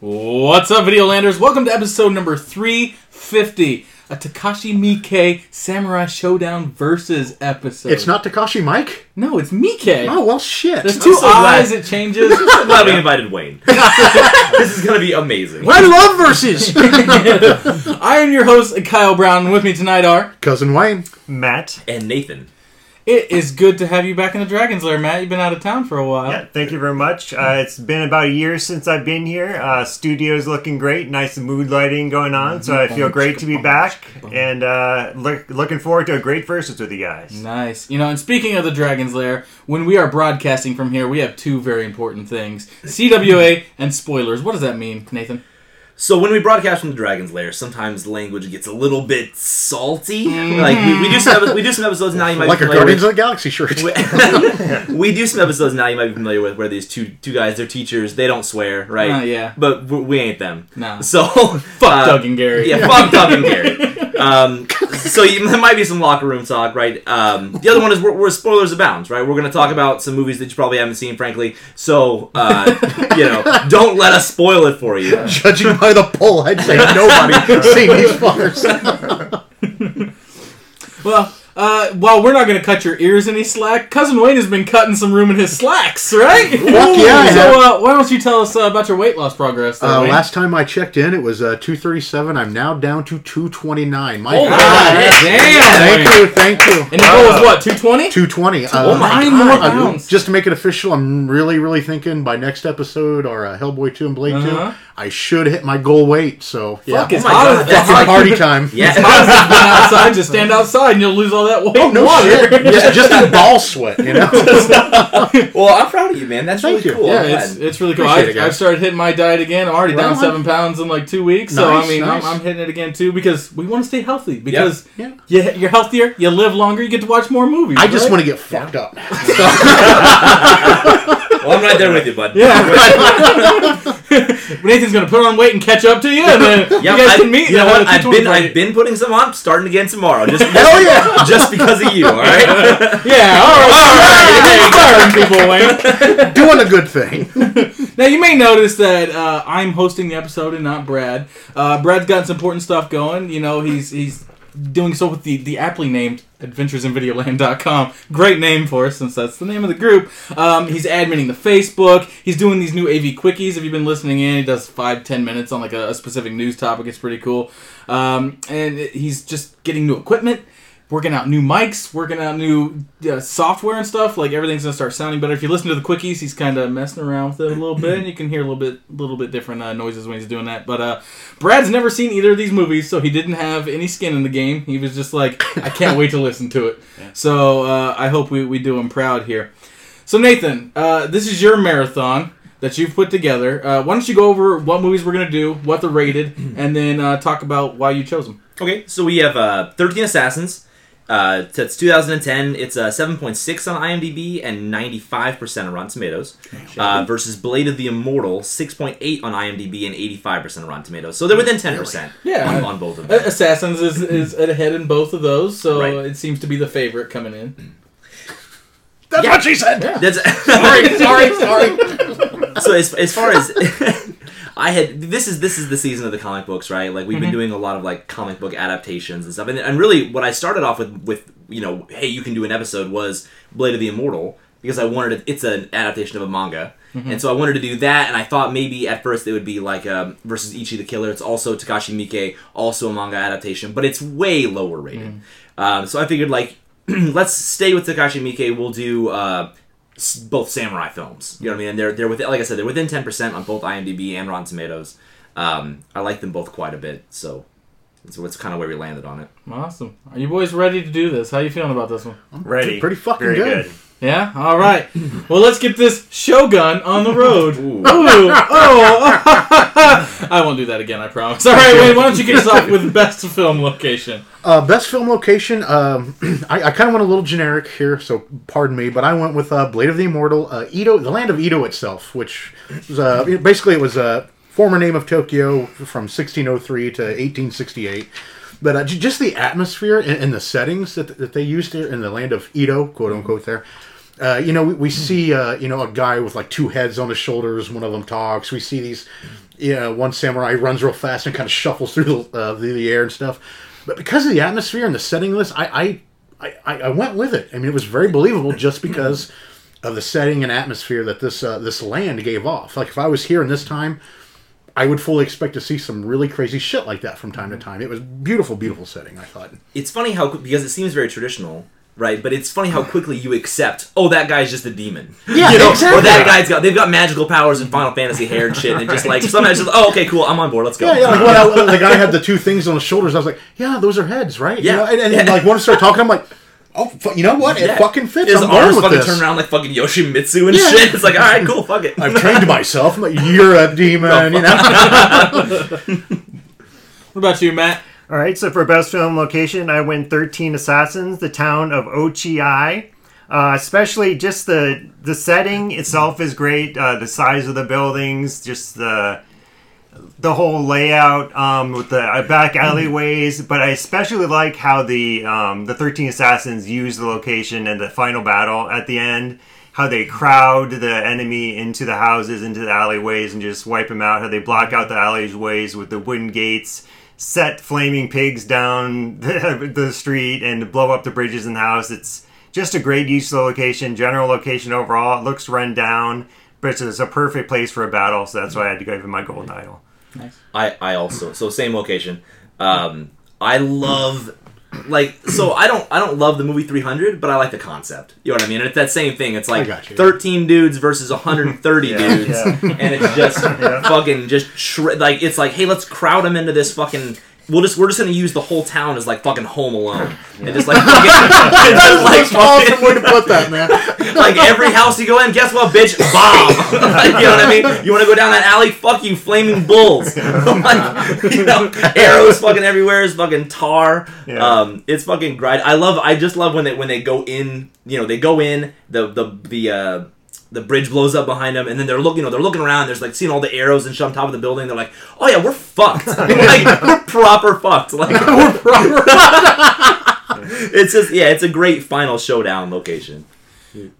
What's up, Videolanders? Welcome to episode number 350, a Takashi Miike Samurai Showdown versus episode. It's not Takashi Mike? No, it's Miike. Oh, well, shit. There's two so glad- eyes, it changes. I'm glad we invited Wayne. this is gonna be amazing. I love verses! I am your host, Kyle Brown, and with me tonight are. Cousin Wayne. Matt. And Nathan. It is good to have you back in the Dragon's Lair, Matt. You've been out of town for a while. Yeah, thank you very much. Uh, it's been about a year since I've been here. Uh, studio's looking great, nice mood lighting going on, so I feel great to be back, and uh, look, looking forward to a great versus with you guys. Nice. You know, and speaking of the Dragon's Lair, when we are broadcasting from here, we have two very important things CWA and spoilers. What does that mean, Nathan? So when we broadcast from the Dragon's Lair, sometimes language gets a little bit salty. Like we, we do some we do some episodes now. You might Like be a familiar Guardians with. of the Galaxy shirt. we, we do some episodes now you might be familiar with where these two two guys they're teachers they don't swear right Uh, yeah. but we, we ain't them no so Fuck uh, Doug and Gary. yeah fuck Doug and Gary um, so you, there might be some locker room talk right? Um, the other one is we're, we're spoilers abound right? We're gonna talk about some movies that you probably haven't seen frankly. So uh, you know don't let us spoil it for you. Judging by the poll, I'd say nobody seen these fuckers. Well, uh, while we're not going to cut your ears any slack, Cousin Wayne has been cutting some room in his slacks, right? Fuck yeah, So, uh, why don't you tell us uh, about your weight loss progress? There, Uh, last time I checked in, it was uh, 237. I'm now down to 229. My Oh, God. God, damn! Thank you, thank you. And your goal is what? Two twenty? 220. Uh, Oh my Nine God. more uh, pounds. just to make it official, I'm really, really thinking by next episode or uh, Hellboy 2 and Blade Uh-huh. 2, I should hit my goal weight. So, yeah. Fuck, it's Oh my hot God, that's party time. yeah Been outside, just stand outside and you'll lose all that weight Oh, no water. shit. Just, just in ball sweat, you know? well I'm proud of you man that's Thank really you. cool Yeah, it's, it's really cool. Appreciate I, it. I've started hitting my diet again. I'm already down on. seven pounds in like two weeks. so, I mean, nice. I'm, I'm hitting it again too because we want to stay healthy. Because Yeah. you, you're healthier, you live longer, you get to watch more movies. I just want to get fucked up. well I'm right there with you bud Yeah. Nathan's going to put on weight and catch up to you, and then Yep, you guys I- can meet. You know what? at I've been I've been putting some on. Starting again tomorrow. Just Hell yeah. just because of you. All right. Yeah, all right. All right. people, Wayne. Doing a good thing. Now you may notice that uh, I'm hosting the episode and not Brad. Uh, Brad's got some important stuff going. You know, he's he's doing so with the, the aptly named adventuresinvideoland.com. Great name for us since that's the name of the group. Um, he's adminning the Facebook. He's doing these new AV quickies. If you've been listening in, he does five ten minutes on like a, a specific news topic. It's pretty cool. Um, and he's just getting new equipment. Working out new mics, working out new uh, software and stuff. Like everything's gonna start sounding better. If you listen to the quickies, he's kind of messing around with it a little bit, and you can hear a little bit, little bit different uh, noises when he's doing that. But uh, Brad's never seen either of these movies, so he didn't have any skin in the game. He was just like, I can't wait to listen to it. So uh, I hope we, we do him proud here. So Nathan, uh, this is your marathon that you've put together. Uh, why don't you go over what movies we're gonna do, what they're rated, and then uh, talk about why you chose them. Okay, so we have uh, 13 Assassins. Uh, that's 2010. It's a 7.6 on IMDb and 95% on Rotten Tomatoes. Uh, versus Blade of the Immortal, 6.8 on IMDb and 85% on Rotten Tomatoes. So they're within 10% Yeah. on, on both of Uh, them. Assassins is, is ahead in both of those, so Right. it seems to be the favorite coming in. That's Yeah. what she said. That's, Sorry, sorry, sorry. so as, as far as I had this is this is the season of the comic books, right? Like we've been doing a lot of like comic book adaptations and stuff. And, and really what I started off with with, you know, hey, you can do an episode was Blade of the Immortal because I wanted it it's an adaptation of a manga. And so I wanted to do that and I thought maybe at first it would be like um, versus Ichi the Killer. It's also Takashi Miike, also a manga adaptation, but it's way lower rated. Um, so I figured like let's stay with Takashi Miike. We'll do uh, both samurai films. You know what I mean? And they're they're within, like I said, they're within ten percent on both IMDb and Rotten Tomatoes. Um, I like them both quite a bit, so so that's kind of where we landed on it. Awesome. Are you boys ready to do this? How you feeling about this one? I'm Ready. Pretty fucking Very good. good. Yeah? All right. well, let's get this Shogun on the road. Ooh. Ooh. Oh. I won't do that again, I promise. All right, Wayne, why don't you get us off with best film location? Uh, best film location. Um, I, I kind of went a little generic here, so pardon me, but I went with uh, Blade of the Immortal, uh, Edo, the land of Edo itself, which was uh, basically it was a former name of Tokyo from 1603 to 1868. But uh, j- just the atmosphere and, and the settings that, that they used here in the land of Edo, quote unquote, there. Uh, you know, we, we see uh, you know a guy with like two heads on his shoulders. One of them talks. We see these, yeah, one samurai runs real fast and kind of shuffles through the, uh, the, the air and stuff. But because of the atmosphere and the setting of this, I I, I, I I went with it. I mean, it was very believable just because of the setting and atmosphere that this uh, this land gave off. Like if I was here in this time, I would fully expect to see some really crazy shit like that from time to time. It was beautiful, beautiful setting. I thought. It's funny how because it seems very traditional, right? But it's funny how quickly you accept. Oh, that guy's just a demon. Yeah, you know? exactly. Or that guy's got they've got magical powers and Final Fantasy hair and shit, and just like somehow it's just oh okay cool I'm on board let's go. Yeah, yeah. Like when I, when the guy had the two things on the shoulders, I was like, yeah, those are heads, right? You Yeah. know, and, and, Yeah. like when I started talking, I'm like, oh, you know what? It Yeah. fucking fits. His I'm arms going with fucking this. turn around like fucking Yoshimitsu and Yeah. shit. It's like all right cool fuck it. I've trained myself. I'm like, you're a demon, you know. What about you, Matt? All right, so for best film location, I win 13 Assassins, the town of Ochi. Uh, especially just the the setting itself is great. Uh, the size of the buildings, just the the whole layout um, with the uh, back alleyways. But I especially like how the um, the 13 Assassins use the location and the final battle at the end. How they crowd the enemy into the houses, into the alleyways, and just wipe them out. How they block out the alleyways with the wooden gates set flaming pigs down the, the street and blow up the bridges in the house. It's just a great use of the location, general location overall. It looks run down, but it's a perfect place for a battle, so that's why I had to give it my golden idol. Nice. I I also so same location. Um, I love like so I don't I don't love the movie 300, but I like the concept. You know what I mean? And it's that same thing. It's like you. 13 dudes versus 130 dudes, yeah. and it's just fucking just shred. Like it's like hey, let's crowd them into this fucking. We'll just we're just gonna use the whole town as like fucking Home Alone and just like fucking, just, like, fucking- awesome way to put that, man. like every house you go in, guess what, bitch? Bomb. Like, you know what I mean? You want to go down that alley? Fuck you, flaming bulls. like, you know, arrows fucking everywhere is fucking tar. Yeah. Um, it's fucking great. I love. I just love when they when they go in. You know, they go in the the the. uh the bridge blows up behind them, and then they're looking. You know, they're looking around. There's like seeing all the arrows and shit on top of the building. They're like, "Oh yeah, we're fucked. like we're proper fucked. Like we're proper." it's just yeah, it's a great final showdown location.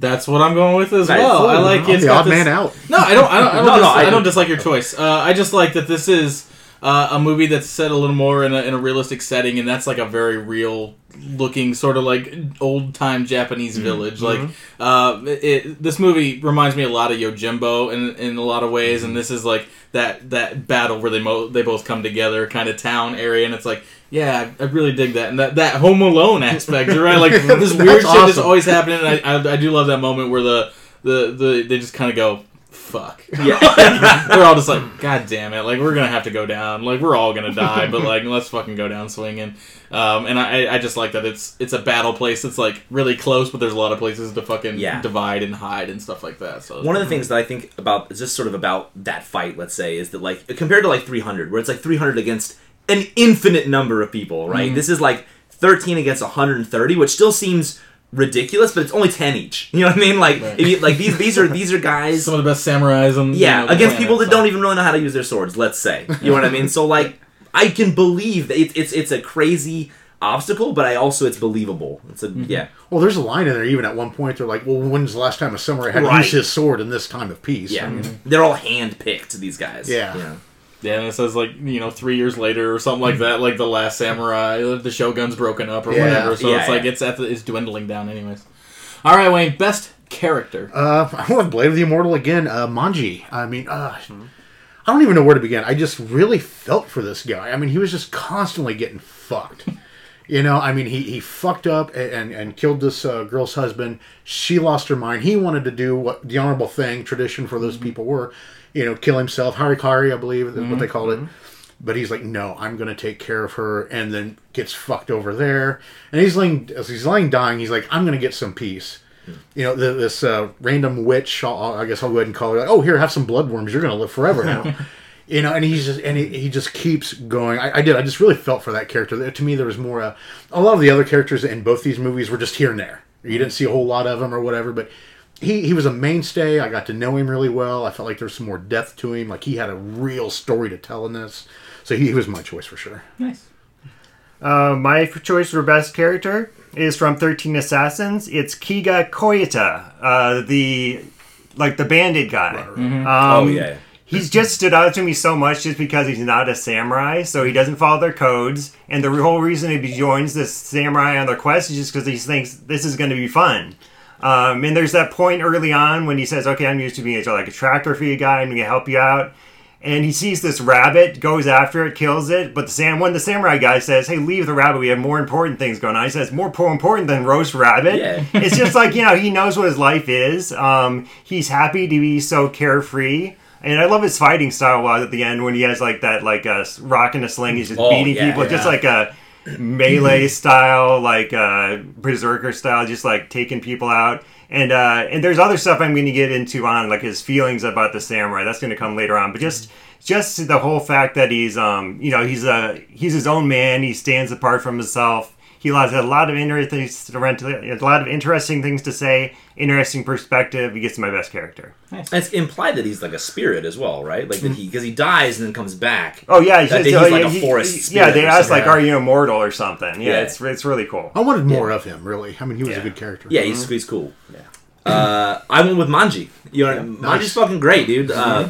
That's what I'm going with as Nice. well. I like I'm it's the odd this- man out. No, I don't. I don't. I don't, No, no, I I, don't don't. dislike your choice. Uh, I just like that this is uh, a movie that's set a little more in a, in a realistic setting, and that's like a very real looking sort of like old time Japanese village. Like uh, it, this movie reminds me a lot of Yojimbo in in a lot of ways, and this is like that that battle where they mo- they both come together kind of town area, and it's like. Yeah, I I really dig that, and that, that Home Alone aspect, you're right? Like this weird That's shit is awesome. always happening, and I, I, I do love that moment where the the, the they just kind of go fuck. Yeah. we're all just like, God damn it! Like we're gonna have to go down. Like we're all gonna die, but like let's fucking go down swinging. Um, and I, I just like that it's it's a battle place. It's like really close, but there's a lot of places to fucking Yeah. divide and hide and stuff like that. So One of the things that I think about is just sort of about that fight, let's say, is that like compared to like 300, where it's like 300 against an infinite number of people, right? This is like 13 against 130, which still seems ridiculous, but it's only 10 each. You know what I mean? Like, Right. if you, like these these are these are guys, some of the best samurais on yeah, you know, against planet, people that so. don't even really know how to use their swords. Let's say, you know what I mean? So like, I can believe that it, it's it's a crazy obstacle, but I also it's believable. It's a mm-hmm. yeah. Well, there's a line in there. Even at one point, they're like, "Well, when's the last time a samurai had to Right. use his sword in this time of peace?" Yeah, I mean, they're all hand picked. These guys. Yeah. You know? Yeah, and it says like you know three years later or something like that, like the last samurai, the shogun's broken up or Yeah. whatever. So Yeah, it's like it's at the, it's dwindling down anyways. All right, Wayne, best character. Uh, I want Blade of the Immortal again. Uh, Manji. I mean, uh, I don't even know where to begin. I just really felt for this guy. I mean, he was just constantly getting fucked. You know, I mean, he, he fucked up and, and, and killed this uh, girl's husband. She lost her mind. He wanted to do what the honorable thing, tradition for those people were, you know, kill himself. Harikari, I believe is what they called it. But he's like, no, I'm going to take care of her, and then gets fucked over there. And he's laying, as he's lying dying, he's like, I'm going to get some peace. You know, th this uh, random witch. I'll, I guess I'll go ahead and call her. Like, oh, here, have some bloodworms. You're going to live forever now. you know, and he's just and he, he just keeps going. I, I did. I just really felt for that character. There- To me, there was more. Uh, a lot of the other characters in both these movies were just here and there. You didn't see a whole lot of them or whatever, but he he was a mainstay. I got to know him really well. I felt like there's some more depth to him. Like he had a real story to tell in this. So he, he was my choice for sure. Nice. Uh, my choice for best character is from Thirteen Assassins. It's Kiga Koyata, uh, the like the bandit guy. Um, Oh, yeah. He's just stood out to me so much just because he's not a samurai, so he doesn't follow their codes. And the whole reason he joins this samurai on their quest is just because he thinks this is going to be fun. Um, and there's that point early on when he says, "Okay, I'm used to being like a tractor for you guy. I'm going to help you out." And he sees this rabbit, goes after it, kills it. But the sam when the samurai guy says, "Hey, leave the rabbit. We have more important things going on." He says, "More po- important than roast rabbit." Yeah. it's just like you know he knows what his life is. Um, he's happy to be so carefree. And I love his fighting style uh, at the end when he has like that like a uh, rock and a sling. He's just Oh, beating yeah, people, just like a melee style, like uh, berserker style, just like taking people out. And uh, and there's other stuff I'm going to get into on like his feelings about the samurai. That's going to come later on. But just just the whole fact that he's um you know he's a he's his own man. He stands apart from himself. He has a lot of interesting a lot of interesting things to say. Interesting perspective. He gets my best character. And it's implied that he's like a spirit as well, right? Like that he because he dies and then comes back. Oh yeah, he's, he's oh, like yeah, a forest he- spirit Yeah, they or asked like, "Are you immortal or something?" Yeah, Yeah. it's it's really cool. I wanted more of him, really. I mean, he was Yeah. a good character. Yeah, he's, he's cool. Uh, I went with Manji. You know, Manji's Nice. fucking great, dude. Uh,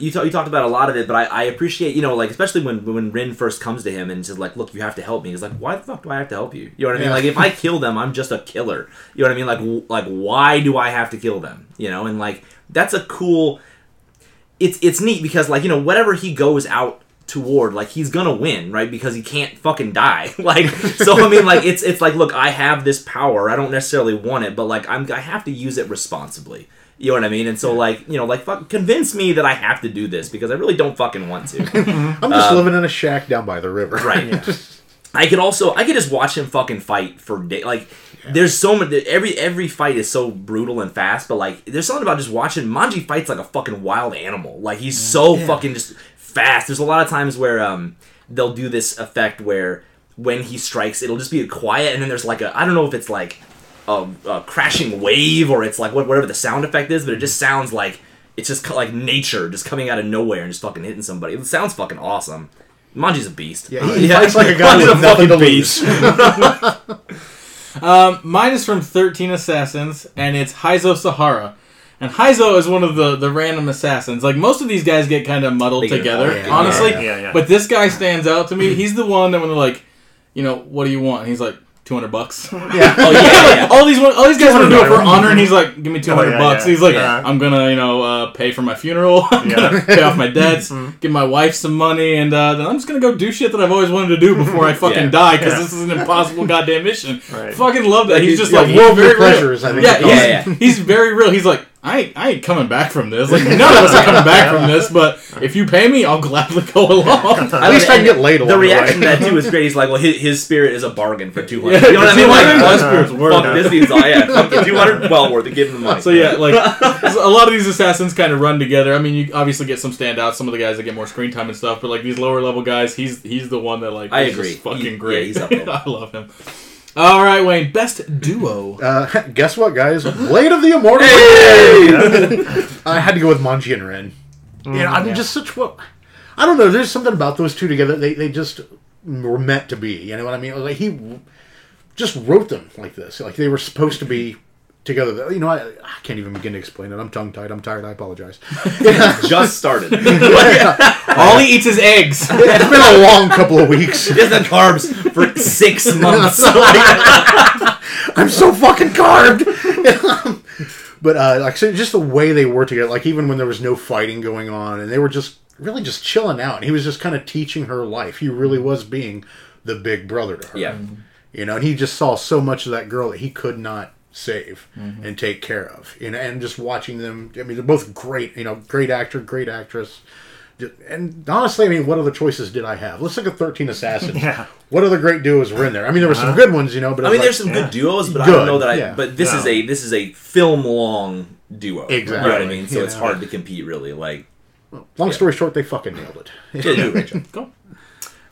you, ta- you talked about a lot of it, but I, I appreciate, you know, like, especially when, when Rin first comes to him and says, like, look, you have to help me. He's like, why the fuck do I have to help you? You know what I mean? Yeah. Like, if I kill them, I'm just a killer. You know what I mean? Like, w- like, why do I have to kill them? You know, and like, that's a cool. It's it's neat because like you know whatever he goes out toward like he's gonna win right because he can't fucking die like so i mean like it's it's like look i have this power i don't necessarily want it but like i'm i have to use it responsibly you know what i mean and so like you know like fuck, convince me that i have to do this because i really don't fucking want to I'm just living in a shack down by the river. Right. I could also I could just watch him fucking fight for day. Like there's so much. Every every fight is so brutal and fast, but like there's something about just watching Manji fights like a fucking wild animal. Like he's so fucking just fast. There's a lot of times where um they'll do this effect where when he strikes, it'll just be quiet, and then there's like a I don't know if it's like a, a crashing wave or it's like whatever the sound effect is, but it just sounds like it's just co- like nature just coming out of nowhere and just fucking hitting somebody. It sounds fucking awesome. Manji's a beast. Yeah, he fights like a guy Manji's with nothing to fucking lose. Um, mine is from 13 Assassins, and it's Heizo Sahara. And Heizo is one of the, the random assassins. Like, most of these guys get kind of muddled They get- together, oh, yeah. honestly. Yeah, yeah, yeah. But this guy stands out to me. He's the one that when they're like, you know, what do you want? He's like, 200 bucks. Yeah. Oh yeah, yeah. all these all these guys want to do it for honor, and he's like, "Give me two hundred Oh, yeah, bucks." yeah. He's like, Yeah. "I'm gonna, you know, uh, pay for my funeral. I'm gonna pay off my debts, Mm-hmm. give my wife some money, and uh, then I'm just gonna go do shit that I've always wanted to do before I fucking Yeah. die because Yeah. this is an impossible goddamn mission." Right. Fucking love that. He's just Yeah, like he's worldly very real. pleasures, I think Yeah, they he's, call it. Yeah, he's very real. He's like, I ain't, I ain't coming back from this. Like none of us are coming back from this, but if you pay me, I'll gladly go along. At least I can get laid The along the reaction way. to that too is great. He's like, well, his, his spirit is a bargain for two hundred. Yeah, you know what I mean? Like, 200? fuck, That spirit's worth fuck it. this dude's all yeah, two hundred, well worth it. Give him the money. So yeah, like a lot of these assassins kind of run together. I mean, you obviously get some standouts, some of the guys that get more screen time and stuff, but like these lower level guys, he's he's the one that like I agree. just fucking He- great. yeah, he's up. I love him. All right, Wayne, best duo. Uh, guess what, guys? Blade of the Immortal. I had to go with Manji and Ren. you know, I mean, just such what I don't know. There's something about those two together. They they just were meant to be. You know what I mean? Like he just wrote them like this. Like they were supposed to be together. You know, I, I can't even begin to explain it. I'm tongue tied. I'm tired. I apologize. just started. All he eats is eggs. it's been a long couple of weeks. Just the carbs for six months. I'm so fucking carved. but uh, like so just the way they were together, like even when there was no fighting going on, and they were just really just chilling out, and he was just kind of teaching her life. He really was being the big brother to her. yeah. you know, and he just saw so much of that girl that he could not save and take care of. You know, and just watching them. I mean, they're both great. You know, great actor, great actress. Ju- And honestly, I mean, what other choices did I have? Let's look at Thirteen Assassins. Yeah. What other great duos were in there? I mean, there were some uh-huh. good ones, you know, but I mean, like- there's some yeah. good duos, but I don't know that I. yeah. But this is a this is a film long duo. You know what I mean? So You it's hard to compete, really. Like, Long story short, they fucking nailed it. yeah, do a great job. Go.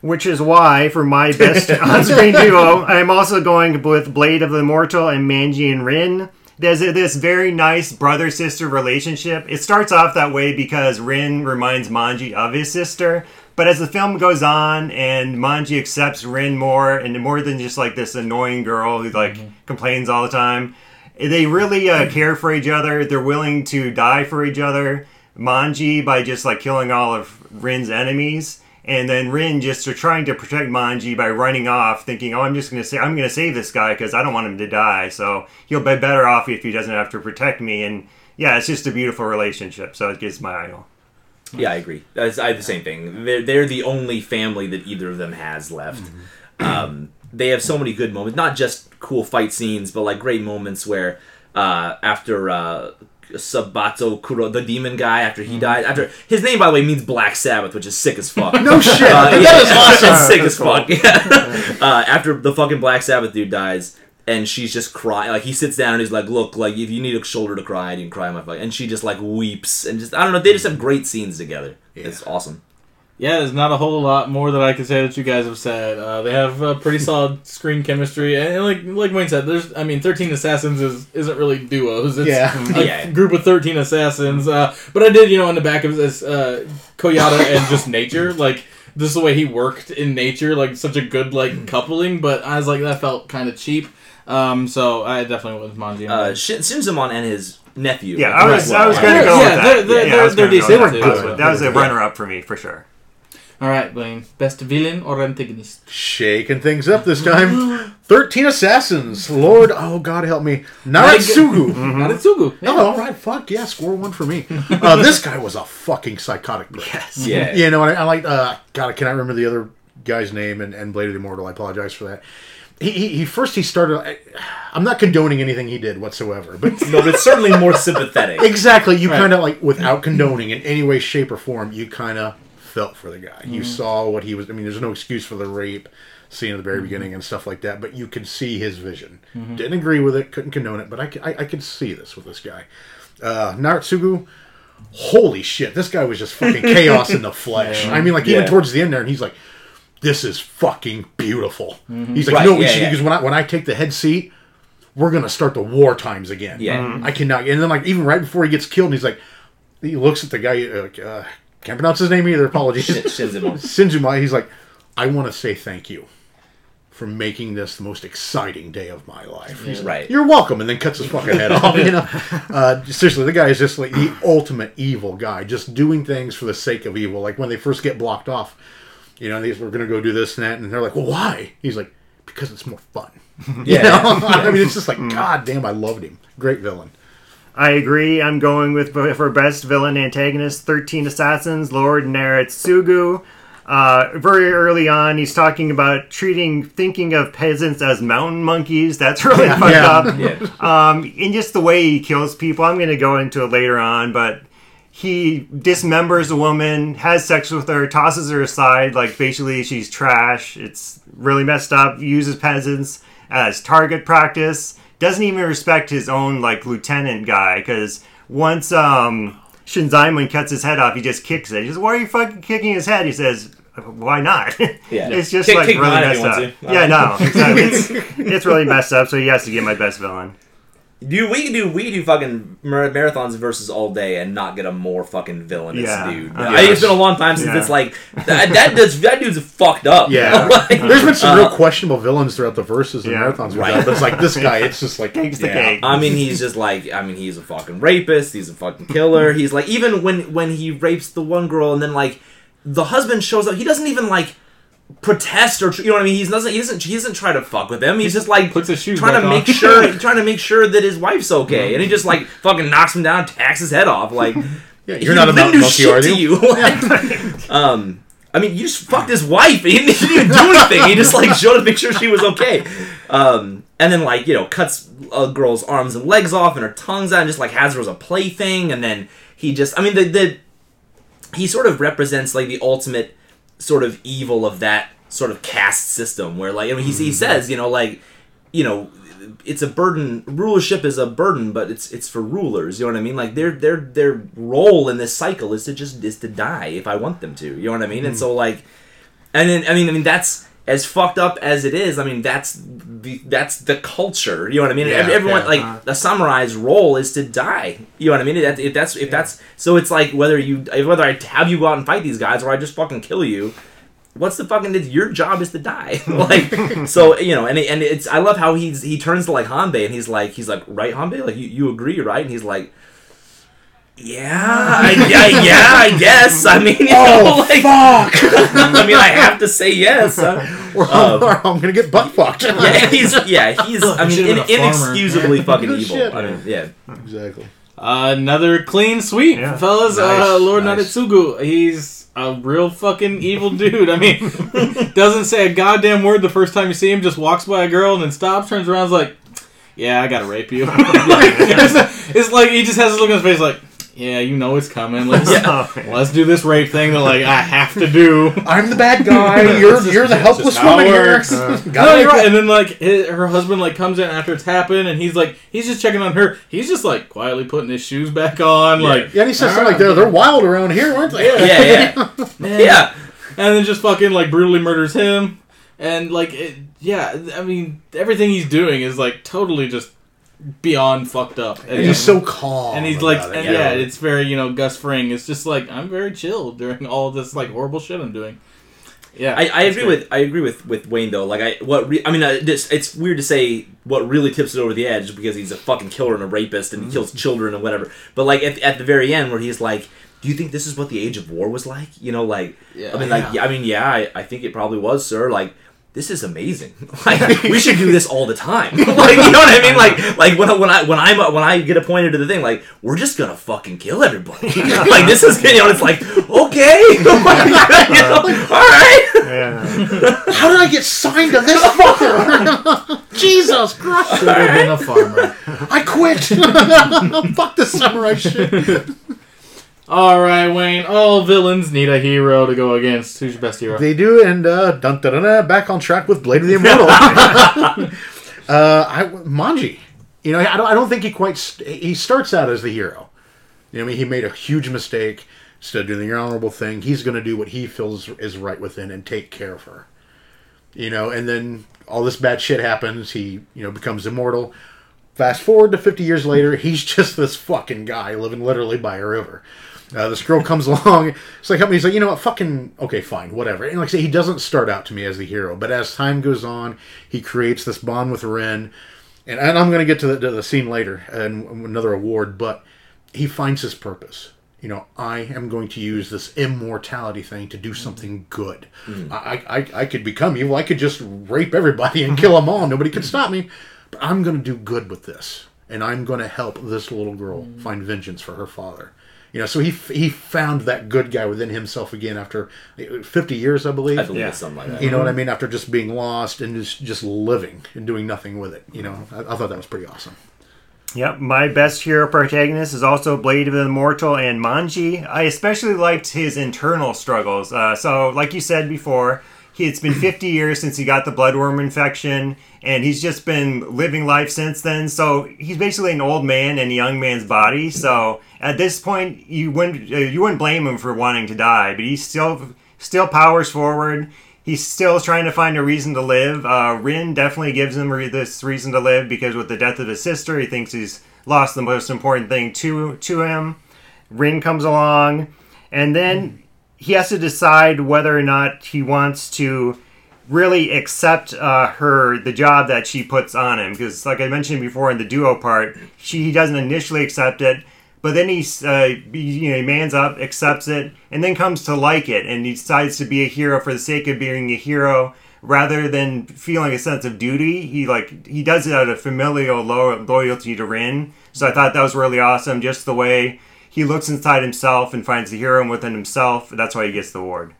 Which is why, for my best on-screen duo, I'm also going with Blade of the Immortal and Manji and Rin. There's a- this very nice brother-sister relationship. It starts off that way because Rin reminds Manji of his sister, But as the film goes on and Manji accepts Rin more and more than just like this annoying girl who like complains all the time, they really uh, care for each other. They're willing to die for each other. Manji by just like killing all of Rin's enemies. And then Rin just are trying to protect Manji by running off, thinking, "Oh, I'm just gonna say I'm gonna save this guy because I don't want him to die. So he'll be better off if he doesn't have to protect me." And yeah, it's just a beautiful relationship. So it gets my idol. Yeah, I agree. That's, I have the same thing. They're, they're the only family that either of them has left. Um, they have so many good moments, not just cool fight scenes, but like great moments where uh, after uh, Sabato Kuro, the demon guy, after he died, after his name by the way means Black Sabbath, which is sick as fuck. No shit. Uh, yeah, that is awesome. It's sick as That's fuck. uh, after the fucking Black Sabbath dude dies, and she's just crying. Like he sits down and he's like, "Look, like if you need a shoulder to cry, you can cry on my fuck." And she just like weeps and just I don't know. They just have great scenes together. It's awesome. Yeah, there's not a whole lot more that I can say that you guys have said. Uh, they have uh, pretty solid screen chemistry, and, and like like Wayne said, there's I mean, Thirteen Assassins is isn't really duos. It's Yeah. a Yeah. group of thirteen assassins. Uh, but I did, you know, in the back of this, uh, Koyata and just nature, like this is the way he worked in nature, like such a good like coupling. But I was like, that felt kind of cheap. Um, so I definitely went with Manji. Uh, Shin- Shinzamon and his nephew. Yeah, like, I was well. I was gonna go yeah, with they're- that. they're- yeah, I was they're gonna go decent with too. that. That was, that was a runner up for me for sure. All right, Blaine, best villain or antagonist? Shaking things up this time. 13 Assassins. Lord, oh God help me. Naritsugu. Naritsugu. Yeah. Oh, all right, fuck yeah, score one for me. Uh, this guy was a fucking psychotic prick. Yes. Yeah. You know, and I, I like. Uh, God, I cannot remember the other guy's name and, and Blade of the Immortal. I apologize for that. He, he, he first he started. I, I'm not condoning anything he did whatsoever, but No, but it's certainly more sympathetic. exactly, you Right. kind of like without condoning in any way, shape, or form, you kind of felt for the guy. You saw what he was. I mean, there's no excuse for the rape scene at the very beginning and stuff like that, but you could see his vision. Didn't agree with it, couldn't condone it, but I could see this with this guy. Uh, Naritsugu, holy shit, this guy was just fucking chaos in the flesh. I mean, like even towards the end there, and he's like, "This is fucking beautiful." He's like, Right, "No, we yeah, should." yeah. Because when I when I take the head seat, we're gonna start the war times again. Yeah. Mhm. I cannot. And then like even right before he gets killed, he's like, he looks at the guy. Uh, like, uh, can't pronounce his name either. Apologies. Shin- Shinzamon. Sinjuma. He's like, I want to say thank you for making this the most exciting day of my life. He's like, Right. You're welcome, and then cuts his fucking head off. You know, uh, seriously, the guy is just like the ultimate evil guy, just doing things for the sake of evil. Like when they first get blocked off, you know, these we're gonna go do this and that, and they're like, well, why? He's like, because it's more fun. Yeah. You know? I mean, it's just like, god damn, I loved him. Great villain. I agree. I'm going with for best villain antagonist, Thirteen Assassins, Lord Naritsugu. Uh, very early on, he's talking about treating, thinking of peasants as mountain monkeys. That's really fucked Yeah. up. Yeah. Um, and just the way he kills people. I'm going to go into it later on, but he dismembers a woman, has sex with her, tosses her aside, like basically she's trash. It's really messed up. Uses peasants as target practice. Doesn't even respect his own like lieutenant guy because once um, Shinzaemon cuts his head off, he just kicks it. He says, "Why are you fucking kicking his head?" He says. Why not? Yeah. it's just Kick- like kick really messed up. want to. Yeah, no, exactly. it's, it's really messed up. So he has to get my best villain. Dude, we can do we can do fucking mar- marathons versus all day and not get a more fucking villainous Yeah. dude. Uh, I- it's been a long time since Yeah. it's like that. That dude's that dude's fucked up. Yeah. Like, There's been some uh, real questionable villains throughout the verses and Yeah. marathons, Right. but it's like this guy. It's just like Takes the yeah. cake. I mean, he's just like I mean, he's a fucking rapist. He's a fucking killer. He's like even when when he rapes the one girl and then like the husband shows up, he doesn't even like protest or you know what I mean. He doesn't he doesn't he doesn't try to fuck with him. He's just like puts his shoes trying to on. make sure trying to make sure that his wife's okay, and he just like fucking knocks him down, tacks his head off. Like Yeah, you're not a mountain monkey, shit are to you? you. Like, um, I mean, you just fucked his wife. He didn't, he didn't even do anything. He just like showed to make sure she was okay. Um, and then like you know cuts a girl's arms and legs off and her tongue's out and just like has her as a plaything. And then he just, I mean, the the he sort of represents like the ultimate sort of evil of that sort of caste system where like I mean he, he mm-hmm. says you know like you know it's a burden rulership is a burden but it's it's for rulers you know what I mean? Like their their their role in this cycle is to just is to die if I want them to you know what I mean? And mm. so like and then I mean I mean that's as fucked up as it is I mean that's the that's the culture. You know what I mean? Yeah, Everyone yeah. like the samurai's role is to die. You know what I mean? That, if that's if that's so, it's like whether you whether I have you go out and fight these guys or I just fucking kill you. What's the fucking? Your job is to die. like so, you know, and and it's I love how he's he turns to like Hanbei and he's like he's like right Hanbei like you, you agree right and he's like. Yeah, I, yeah, yeah, I guess. I mean, you know, Oh like, fuck! I mean, I have to say yes. Uh, Or I'm, or I'm gonna get butt fucked. yeah, he's yeah, he's I mean in, been a farmer. inexcusably fucking evil. shit. I mean, yeah. exactly. Another clean sweep, Yeah. fellas. Nice, uh, Lord nice. Naritsugu, he's a real fucking evil dude. I mean, doesn't say a goddamn word the first time you see him. Just walks by a girl and then stops, turns around, is like, "Yeah, I gotta rape you." it's, it's like he just has this look on his face, like, "Yeah, you know it's coming. Let's man. let's do this rape thing that like I have to do." I'm the bad guy. You're just- you're the it's helpless just woman it here. works. Uh, Gotta No, you're right. And then like his, her husband like comes in after it's happened, and he's like he's just checking on her. He's just like quietly putting his shoes back on, like Yeah, and he says something "All like they're they're wild around here, aren't they? Yeah, yeah. Man. yeah. and then just fucking like brutally murders him, and like it, yeah, I mean everything he's doing is like totally just beyond fucked up. And he's so calm. and he's like, and yeah, it's very you know Gus Fring. It's just like I'm very chill during all this like horrible shit I'm doing. Yeah, I, I agree great. with I agree with, with Wayne though. Like I what re- I mean, uh, this, it's weird to say what really tips it over the edge because he's a fucking killer and a rapist and he kills children and whatever. But like at, at the very end where he's like, "Do you think this is what the age of war was like?" You know, like Yeah. I mean, like yeah, I mean, yeah, I, I think it probably was, sir. Like this is amazing. Like we should do this all the time. like you know what I mean? Like like when I, when I when I'm when I get appointed to the thing, like we're just gonna fucking kill everybody. like this is you know, it's like okay, you know, uh-huh. all right. Yeah. How did I get signed to this fucker? Jesus Christ! Should have been a farmer. I quit. Fuck this samurai shit. All right, Wayne. All villains need a hero to go against. Who's your best hero? They do, and uh, dun, dun, dun, dun, back on track with Blade of the Immortal. uh, I, Manji. You know, I don't, I don't think he quite. St- he starts out as the hero. You know, I mean, he made a huge mistake. Instead of doing the honorable thing, he's going to do what he feels is right within and take care of her. You know, and then all this bad shit happens. He, you know, becomes immortal. Fast forward to 50 years later, he's just this fucking guy living literally by a river. Uh, this girl comes along. It's like, he's like, you know what, fucking, okay, fine, whatever. And like I say, he doesn't start out to me as the hero, but as time goes on, he creates this bond with Ren. And, and I'm going to get to the, to the scene later and another award, but he finds his purpose. You know, I am going to use this immortality thing to do something good. I, I, I could become evil. I could just rape everybody and kill them all. Nobody could stop me. But I'm going to do good with this. And I'm going to help this little girl find vengeance for her father. You know, so he he found that good guy within himself again after 50 years, I believe. I believe Yeah. it's something like that. You know what I mean? After just being lost and just just living and doing nothing with it. You know, I, I thought that was pretty awesome. Yep, my best hero protagonist is also Blade of the Immortal and Manji. I especially liked his internal struggles. Uh, so, like you said before, he, it's been 50 years since he got the bloodworm infection, and he's just been living life since then. So he's basically an old man in a young man's body. So at this point, you wouldn't uh, you wouldn't blame him for wanting to die, but he still still powers forward. He's still trying to find a reason to live. Uh, Rin definitely gives him this reason to live because with the death of his sister, he thinks he's lost the most important thing to to him. Rin comes along, and then he has to decide whether or not he wants to really accept uh, her the job that she puts on him. Because like i mentioned before in the duo part she he doesn't initially accept it but then he's uh, he, you know he mans up accepts it and then comes to like it and he decides to be a hero for the sake of being a hero rather than feeling a sense of duty. He like he does it out of familial lo- loyalty to rin. So i thought that was really awesome just the way he looks inside himself and finds the hero within himself that's why he gets the award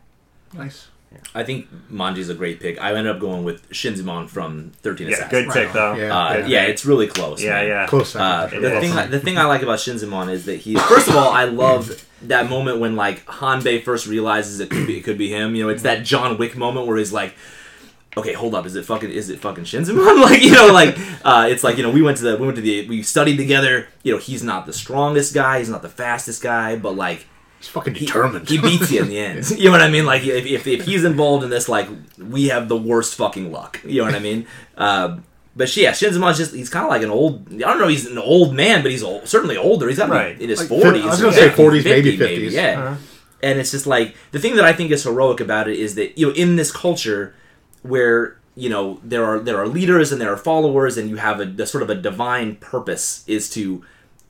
Nice. I think Manji's a great pick. I ended up going with Shinzimon from Thirteen yeah Assassins. good pick though Yeah. Uh, yeah, it's really close. yeah man. yeah Close. Uh, for the sure. thing, I, the thing I like about Shinzimon is that he, first of all, I love that moment when like Hanbei first realizes it could be, it could be him. You know, it's that John Wick moment where he's like, okay, hold up, is it fucking, is it fucking Shinzimon? like, you know, like, uh, it's like, you know, we went to the, we went to the, we studied together. You know, he's not the strongest guy, he's not the fastest guy, but like, He's fucking determined. he beats you in the end. You know what I mean? Like if, if, if he's involved in this, like we have the worst fucking luck. You know what I mean? Uh, but yeah, Shinzamon's just he's kind of like an old. I don't know. He's an old man, but he's old, certainly older. He's got Right. in his Like, forties. I was gonna say 40s, maybe 50s. Yeah, Uh-huh. and it's just like the thing that I think is heroic about it is that you know in this culture where you know there are there are leaders and there are followers and you have a, the sort of a divine purpose is to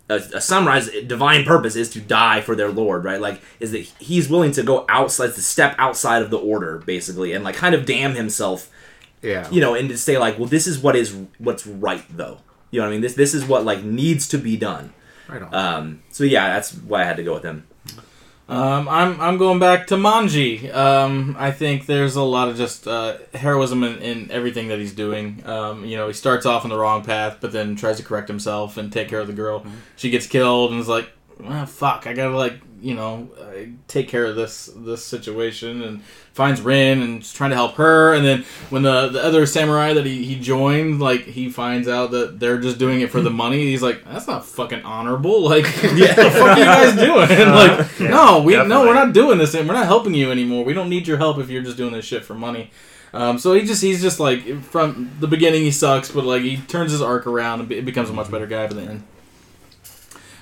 a, a sunrise divine purpose is to die for their lord right? Like is that he's willing to go outside to step outside of the order basically and like kind of damn himself Yeah. you know and to say like well this is what is what's right though. You know what i mean? This this is what like needs to be done. Right on. um so yeah that's why i had to go with him Um, I'm I'm going back to Manji. Um, I think there's a lot of just uh, heroism in, in everything that he's doing. Um, you know, he starts off on the wrong path, but then tries to correct himself and take care of the girl. She gets killed, and is like, ah, "Fuck, I gotta like you know uh, take care of this this situation." And finds Rin and is trying to help her. And then when the the other samurai that he, he joined, like he finds out that they're just doing it for the money. He's like, "That's not fucking honorable." Like, what the fuck are you guys doing? like, yeah, no, we no, we're not doing this. and We're not helping you anymore. We don't need your help if you're just doing this shit for money. Um, so he just he's just like from the beginning he sucks, but like he turns his arc around and be- becomes a much better guy by the end.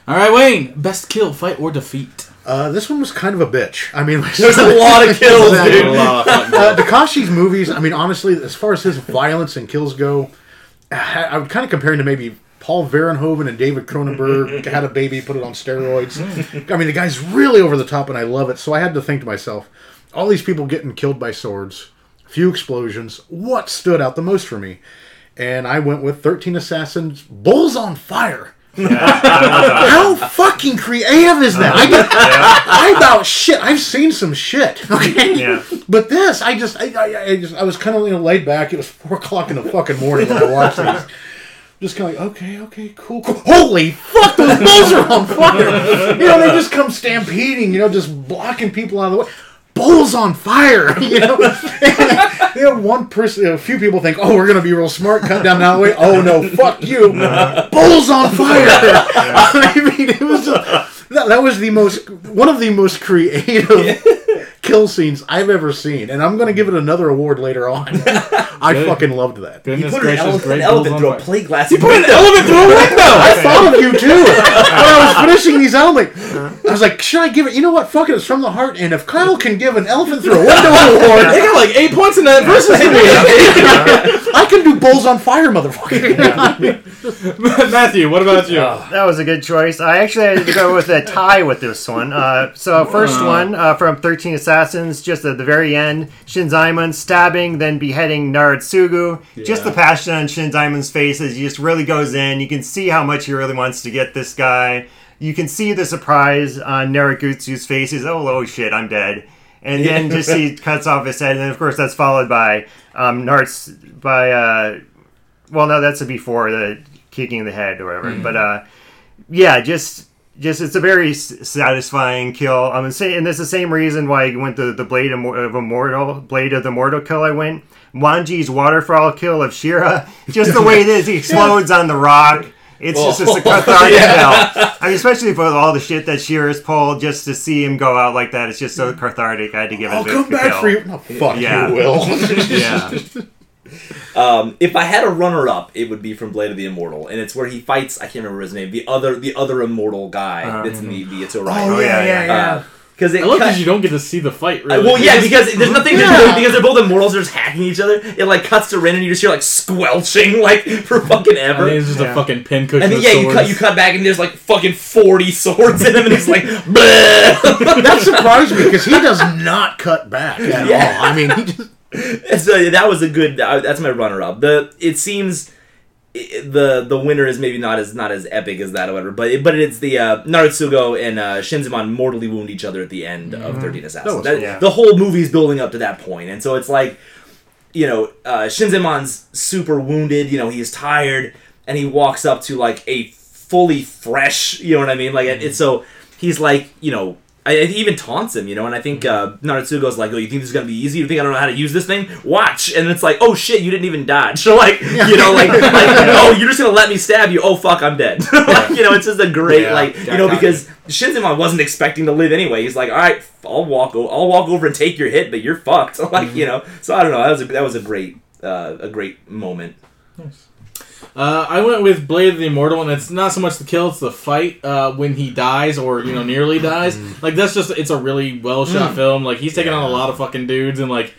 All right, Wayne, best kill, fight or defeat. Uh, this one was kind of a bitch. I mean, there's a lot of kills Exactly. dude uh, Takashi's movies. I mean, honestly, as far as his violence and kills go, I I would kind of compare him to maybe Paul Verhoeven and David Cronenberg had a baby, put it on steroids. I mean, the guy's really over the top, and I love it. So I had to think to myself, all these people getting killed by swords, few explosions. What stood out the most for me? And I went with Thirteen Assassins, Bulls on Fire. How fucking creative is that? I, get, I about shit. I've seen some shit. Okay. Yeah. But this, I just, I, I, I just, I was kind of you know laid back. It was four o'clock in the fucking morning when I watched these. Just kind of like, okay, okay, cool, cool. Holy fuck, those bulls are on fire! You know, they just come stampeding. You know, just blocking people out of the way. Bulls on fire! You know, you know, one person, a few people think, oh, we're gonna be real smart, cut down that way. Oh no, fuck you! Bulls on fire! I mean, it was just, that, that was the most one of the most creative kill scenes I've ever seen, and I'm gonna give it another award later on. I Good. fucking loved that. you Goodness put an gracious, elephant, an elephant through a plate glass You put an elephant through a window. I thought of you too. When I was finishing these out, I'm like, I was like, should I give it? You know what? Fuck it, it's from the heart. And if Kyle can give an elephant through a window They award, they got like eight points in that versus me. I can do bulls on fire, motherfucker. Matthew, what about you? That was a good choice. I actually had to go with a tie with this one. Uh, so first one uh, from Thirteen Assassins, just at the very end, Shinzaemon stabbing, then beheading Naritsugu. Just the passion on Shinzaemon's face as he just really goes in. You can see how much he really wants to get this guy. You can see the surprise on Naragutsu's face. He's oh, oh shit, I'm dead. And then just he cuts off his head, and then of course that's followed by um, Narts by uh, well, no, that's a before the kicking the head or whatever. But uh, yeah, just just it's a very satisfying kill. I'm saying, and that's the same reason why I went the the blade of, Mor- of immortal blade of the mortal kill. I went Manji's waterfall kill of Shira. Just the way it is, he explodes on the rock. It's just it's a oh. cathartic kill. I mean, especially for all the shit that Shira's pulled, just to see him go out like that, it's just so cathartic. I had to give it I'll a big come back kill. for you. No, fuck Yeah. you, Will. Yeah, Um, if I had a runner-up, it would be from Blade of the Immortal, and it's where he fights. I can't remember his name. The other, the other immortal guy Uh-huh. that's in the the It's Orion. oh, Alright. yeah, yeah, yeah. Because it I love cut- you don't get to see the fight. Uh, Really. well, yeah, because there's nothing Yeah. to because they're both immortals. They're just hacking each other. It like cuts to Ren, and you just hear like squelching like for fucking ever. think it's just Yeah. a fucking pincushion. And then of yeah, you cut you cut back, and there's like fucking forty swords in him, and he's like, Bleh. that surprised me because he does not cut back at Yeah. all. I mean, he just. And so that was a good. uh, That's my runner-up. The it seems the the winner is maybe not as not as epic as that or whatever, but it, but it's the uh, Narusugo and uh, Shinzamon mortally wound each other at the end of Thirteen Assassins. was That- cool. Yeah. The whole movie's building up to that point, and so it's like you know uh, Shinzamon's super wounded. You know he's tired, and he walks up to like a fully fresh. You know what I mean? Like it's so he's like you know. I, I even taunts him, you know, and I think uh, Naruto's like, "Oh, you think this is gonna be easy? You think I don't know how to use this thing? Watch!" And it's like, "Oh shit, you didn't even dodge." So like, you know, like, like, "Oh, you're just gonna let me stab you? Oh fuck, I'm dead." like, you know, it's just a great, Yeah. like, you know, because Shinzamon wasn't expecting to live anyway. He's like, "All right, I'll walk, o- I'll walk over and take your hit, but you're fucked." like, you know, so I don't know. That was a, that was a great, uh, a great moment. Uh, I went with Blade of the Immortal, and it's not so much the kill; it's the fight uh, when he dies or you know nearly dies. Like that's just it's a really well shot film. Like he's taking on a lot of fucking dudes, and like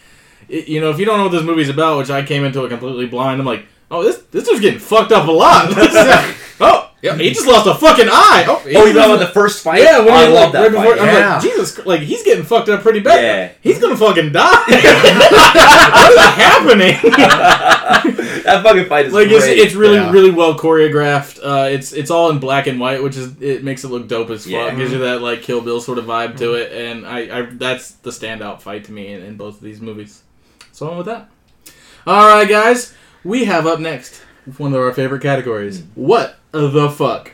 it, you know if you don't know what this movie's about, which I came into it completely blind, I'm like, oh this this dude's getting fucked up a lot. oh yeah, he just lost a fucking eye. Oh, he Oh, you just- know about the first fight? yeah, when Oh, I he, love like, that right before, fight. I'm Yeah. like, Jesus, like he's getting fucked up pretty bad. Yeah. He's gonna fucking die. what is happening? that fucking fight is like it's, great. it's really Yeah. really well choreographed. Uh, it's it's all in black and white, which is it makes it look dope as fuck. Yeah. Gives you that like Kill Bill sort of vibe to it, and I, I that's the standout fight to me in, in both of these movies. So I went with that. All right, guys, we have up next one of our favorite categories. What the fuck?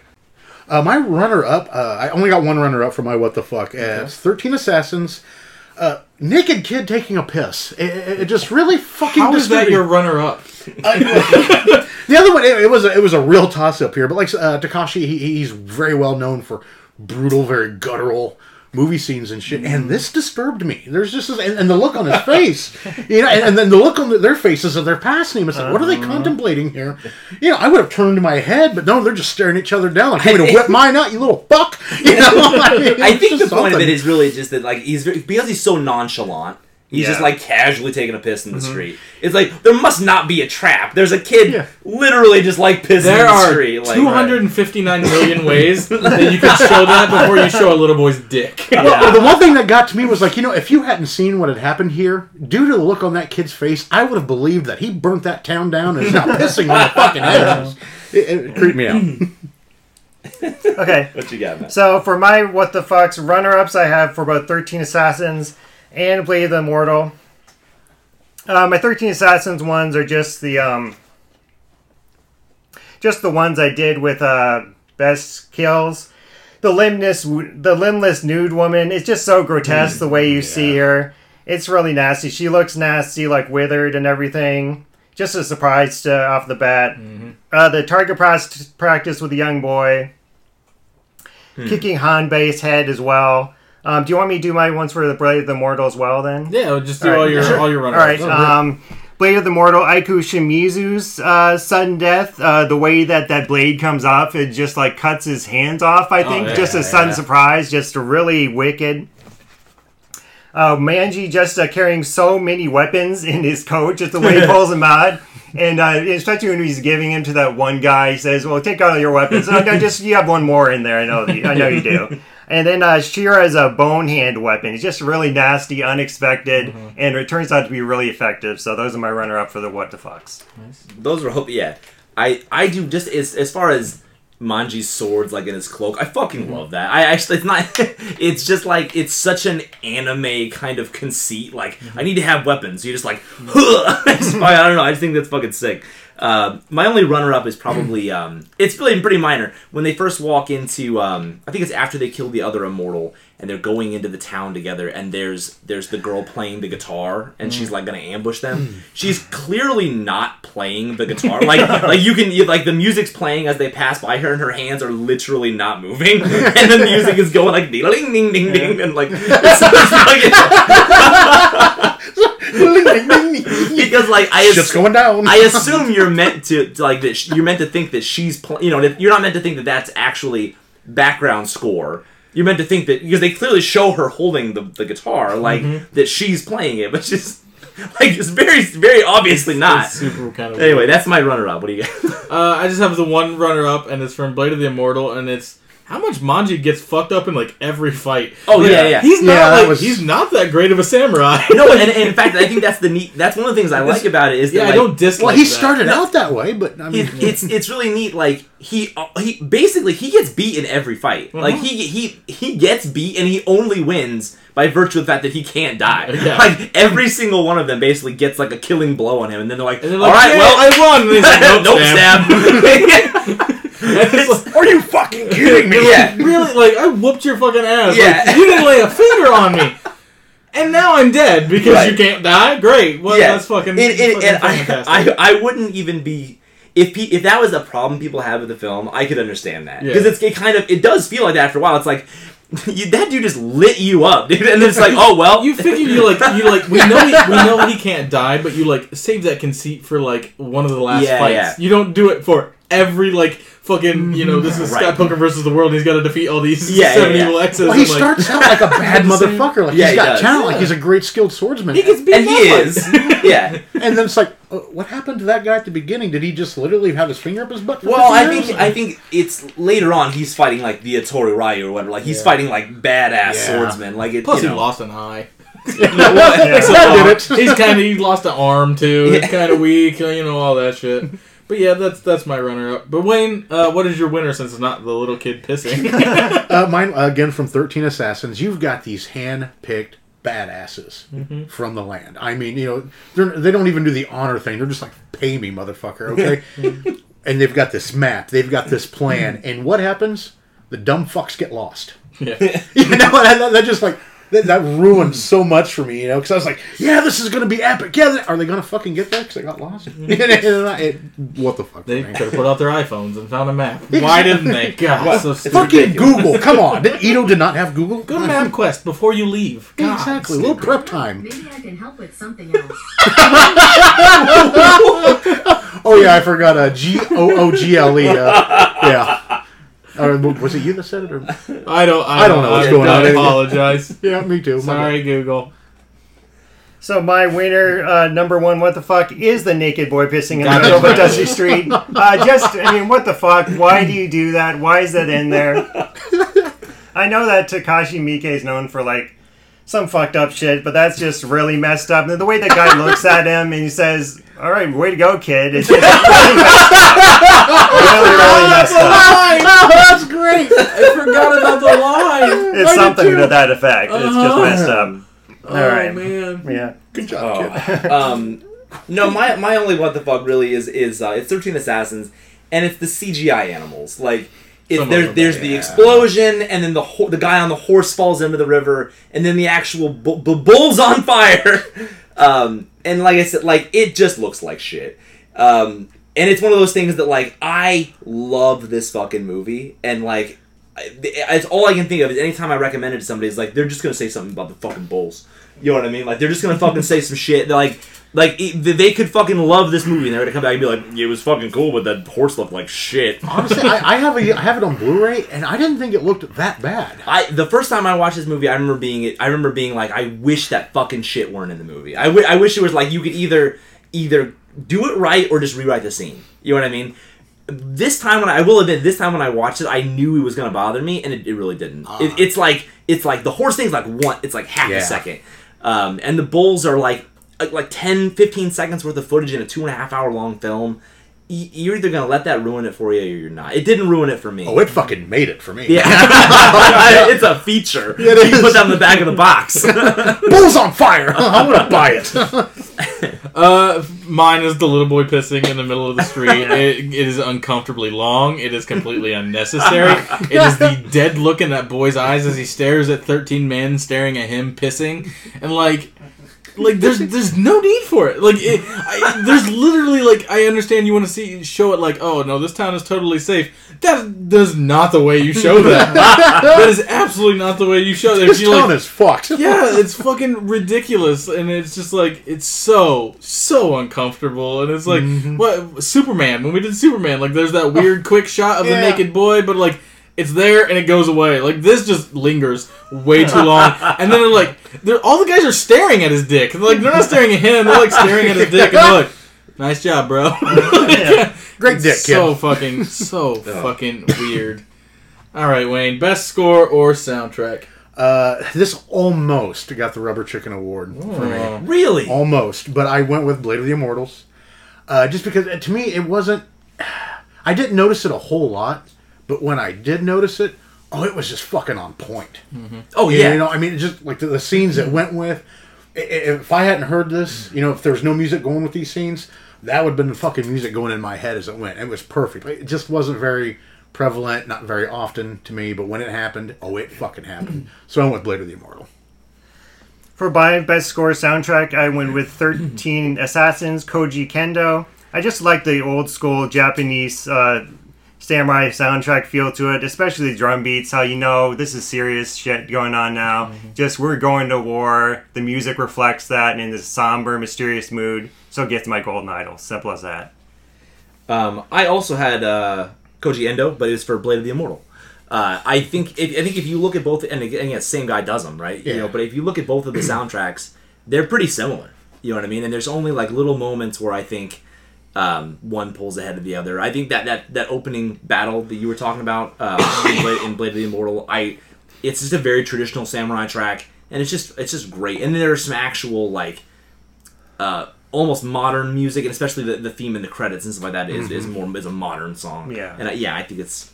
Uh, my runner up, uh, I only got one runner up for my what the fuck. Uh, it's 13 Assassins. Uh, naked kid taking a piss. It, it, just really fucking How is that your runner up? The other one, it, it was a, it was a real toss up here, but like uh, Takashi, he, he's very well known for brutal, very guttural movie scenes and shit. And mm. this disturbed me. There's just this, and, and the look on his face, you know, and, and then the look on their faces as they're passing him. It's like, what are they uh-huh. contemplating here? You know, I would have turned my head, but no, they're just staring each other down. Like, you want to whip mine out, you little fuck? You know, I, mean, I think the just point of it is really just that like he's because he's so nonchalant. He's just like casually taking a piss in the mm-hmm. street. It's like there must not be a trap. There's a kid Yeah. literally just like pissing There in the are street. Like, 259 million ways that you can show that before you show a little boy's dick. Well, the one thing that got to me was like, you know, if you hadn't seen what had happened here, due to the look on that kid's face, I would have believed that he burnt that town down and is now pissing on the fucking edges. It, it creeped me out. Okay. What you got, man? So for my what the fucks runner ups, I have for both Thirteen Assassins and Blade the Immortal. Uh, my Thirteen Assassins ones are just the um, just the ones I did with uh, best kills. The limbless, the limbless nude woman. It's just so grotesque the way you see her. It's really nasty. She looks nasty, like withered and everything. Just a surprise to, off the bat. Uh, the target practice with the young boy kicking Hanbei's head as well. Um, do you want me to do my ones for the Blade of the Immortal as well then? Yeah, just do All right, all your all your All runner right. Um, Blade of the Immortal, Aiku Shimizu's uh, sudden death. Uh, the way that that blade comes off, it just like cuts his hands off. I think yeah, just a yeah, sudden yeah. surprise, just really wicked. Uh, Manji just uh, carrying so many weapons in his coat, just the way he pulls them out. And uh, especially when he's giving him to that one guy, he says, "Well, take all your weapons. oh, just you have one more in there. I know, I know you do." And then uh, Shira is a bone hand weapon. It's just really nasty, unexpected, mm-hmm. and it turns out to be really effective. So those are my runner-up for the what the fucks. Those were hope. Yeah, I I do just as as far as Manji's swords like in his cloak. I fucking mm-hmm. love that. I actually it's not. it's just like it's such an anime kind of conceit. Like mm-hmm. I need to have weapons. You're just like, I don't know. I just think that's fucking sick. Uh, my only runner-up is probably um, it's really pretty minor. When they first walk into, um, I think it's after they kill the other immortal, and they're going into the town together, and there's there's the girl playing the guitar, and she's like gonna ambush them. She's clearly not playing the guitar. Like like you can you, like the music's playing as they pass by her, and her hands are literally not moving, and the music is going like ding ding ding ding ding, and like it's, it's like- because like I Shit's assu- going down. I assume you're meant to, to, like that. sh- You're meant to think that she's, pl- you know, that you're not meant to think that that's actually background score. You're meant to think that because they clearly show her holding the, the guitar, like that she's playing it, but she's like it's very very obviously not. It's super kind of Anyway, that's my runner up. What do you got? Uh, I just have the one runner up, and it's from Blade of the Immortal, and it's how much Manji gets fucked up in like every fight. Oh, Like, yeah, yeah. He's not Yeah, that like was- he's not that great of a samurai. no, and, and in fact, I think that's the neat. That's one of the things I like about it is that yeah, like, I don't dislike. well, he that. started out that way, but I mean, it, it's it's really neat. Like he uh, he basically he gets beat in every fight. Like he he he gets beat and he only wins by virtue of the fact that he can't die. Yeah. Like every single one of them basically gets like a killing blow on him, and then they're like, And they're like, right, "Yeah, well." I won. And he's like, nope, nope, stab. Stab. And it's like, are you fucking kidding me? yeah. really, like I whooped your fucking ass. Yeah. Like, you didn't lay a finger on me. And now I'm dead because Right. you can't die. Great. Well, yeah, that's fucking. And, and, fucking and I, fantastic. I, I wouldn't even be if pe- if that was a problem people have with the film, I could understand that Yeah. because it's it kind of it does feel like that after a while. It's like you, that dude just lit you up, dude. And it's like, oh well, You figure you like you like we know he, we know he can't die, but you like save that conceit for like one of the last Yeah, fights. yeah. You don't do it for every like fucking you know this is Right. Scott Pilgrim versus the world. and He's got to defeat all these Yeah, yeah, seven yeah. evil exes. Well, he and, like, starts out like a bad motherfucker. Like Yeah, he's he got does. talent. Yeah. Like he's a great skilled swordsman. he gets beat and he up. is, yeah. and then it's like, uh, what happened to that guy at the beginning? Did he just literally have his finger up his butt? For Well, I years? think I think it's later on he's fighting like the Itto-ryu or whatever. Like he's Yeah. fighting like badass Yeah. swordsman. Like it, Plus, you he lost an eye. Yeah. I did it. He's kind of he lost an arm too. He's Yeah. kind of weak, you know all that shit. But yeah, that's that's my runner up. But Wayne, uh, what is your winner since it's not the little kid pissing? Uh, mine again from Thirteen Assassins. You've got these hand-picked badasses Mm-hmm. from the land. I mean, you know, they're, they don't even do the honor thing. They're just like, pay me, motherfucker, okay? and they've got this map. They've got this plan. and what happens? The dumb fucks get lost. yeah. You know, that, that just like that, that ruined so much for me. You know, because I was like, yeah, this is gonna be epic. Yeah, th- are they gonna fucking get there? Because I got lost. It- what the fuck? They man? could have put out their iPhones and found a map. Why didn't they? God, so. Fucking ridiculous. Google, come on! Did, Ito did not have Google. Go to MapQuest before you leave. God, Exactly, a little prep time. Maybe I can help with something else. Oh yeah, I forgot. Uh, G O O G L E. uh, Yeah. Or was it you that said it? Or? I don't. I, I don't know what's going on. I apologize. Yeah, me too. My Sorry, Google. So my winner, uh, number one, what the fuck, is the naked boy pissing in the middle of a dusty street. Uh, just, I mean, what the fuck? Why do you do that? Why is that in there? I know that Takashi Miike is known for like some fucked up shit, but that's just really messed up. And the way that guy looks at him and he says, "All right, way to go, kid," it's just really messed up. Really, really messed up. Oh, that's great. I forgot about the line. It's I something to that effect. It's just Uh-huh. messed up. All oh right. man. Yeah. Good job, kid. um, no, my my only what the fuck really is is uh, it's Thirteen Assassins, and it's the CGI animals. Like it, of there's the yeah. explosion, and then the ho- the guy on the horse falls into the river, and then the actual bu- bull's on fire. um, and like I said, like it just looks like shit. Um, and it's one of those things that like I love this fucking movie, and like I- it's all I can think of is anytime I recommend it to somebody is like they're just gonna say something about the fucking bulls. You know what I mean? Like they're just gonna fucking say some shit. They're like, like it, they could fucking love this movie, and they're gonna come back and be like, "It was fucking cool, but that horse looked like shit." Honestly, I, I have a I have it on Blu-ray, and I didn't think it looked that bad. I the first time I watched this movie, I remember being I remember being like, I wish that fucking shit weren't in the movie. I, w- I wish it was like you could either either do it right or just rewrite the scene. You know what I mean? This time when I, I will admit, this time when I watched it, I knew it was gonna bother me, and it, it really didn't. it, it's like it's like the horse thing's like one, it's like half Yeah. a second, um, and the bulls are like like- like 10, 15 seconds worth of footage in a two and a half hour long film. You're either gonna let that ruin it for you, or you're not. It didn't ruin it for me. Oh, it fucking made it for me. Yeah, it's a feature. Yeah, it you is. put that in the back of the box. Bull's on fire. I'm gonna buy it. Uh, mine is the little boy pissing in the middle of the street. it, it is uncomfortably long. It is completely unnecessary. It is the dead look in that boy's eyes as he stares at thirteen men staring at him pissing, and like, like there's there's no need for it. Like, it, I, there's literally like I understand you want to see show it like, oh no, this town is totally safe. That is not the way you show that. that is absolutely not the way you show that. this you, like, town is fucked. yeah, it's fucking ridiculous, and it's just like it's so so uncomfortable, and it's like Mm-hmm. what Superman when we did Superman, like there's that weird quick shot of the naked boy, but like it's there and it goes away. Like this just lingers way too long, and then they're like, they're all the guys are staring at his dick. They're like they're not staring at him, they're like staring at his dick, and they're like, nice job, bro. Yeah. Great dick, kid. So fucking so fucking weird. All right, Wayne, best score or soundtrack? Uh, this almost got the Rubber Chicken Award for me. Oh. really? Almost, but I went with Blade of the Immortals. Uh, just because uh, to me it wasn't. I didn't notice it a whole lot, but when I did notice it, oh, it was just fucking on point. Mm-hmm. Oh yeah. you know, I mean, just like the, the scenes that mm-hmm. went with. i- i- If I hadn't heard this, mm-hmm. you know, if there was no music going with these scenes, that would have been the fucking music going in my head as it went. It was perfect. It just wasn't very prevalent, not very often to me, but when it happened, oh, it fucking happened. so I went with Blade of the Immortal. For my best score soundtrack, I went with 13 Assassins, Koji Endo. I just like the old school Japanese uh, samurai soundtrack feel to it, especially the drum beats. How you know this is serious shit going on now. Just we're going to war. The music reflects that and in this somber, mysterious mood. So it gets my golden idol. Simple as that. Um, I also had uh, Koji Endo, but it was for Blade of the Immortal. Uh, I think if, I think if you look at both, and again, yeah, same guy does them, right? Yeah. You know, but if you look at both of the soundtracks, they're pretty similar. You know what I mean? And there's only like little moments where I think um, one pulls ahead of the other. I think that that that opening battle that you were talking about uh, in, Blade, in Blade of the Immortal, I it's just a very traditional samurai track, and it's just it's just great. And there's some actual like uh, almost modern music, and especially the, the theme in the credits and stuff like that is, is more is a modern song. Yeah. and I, yeah, I think it's.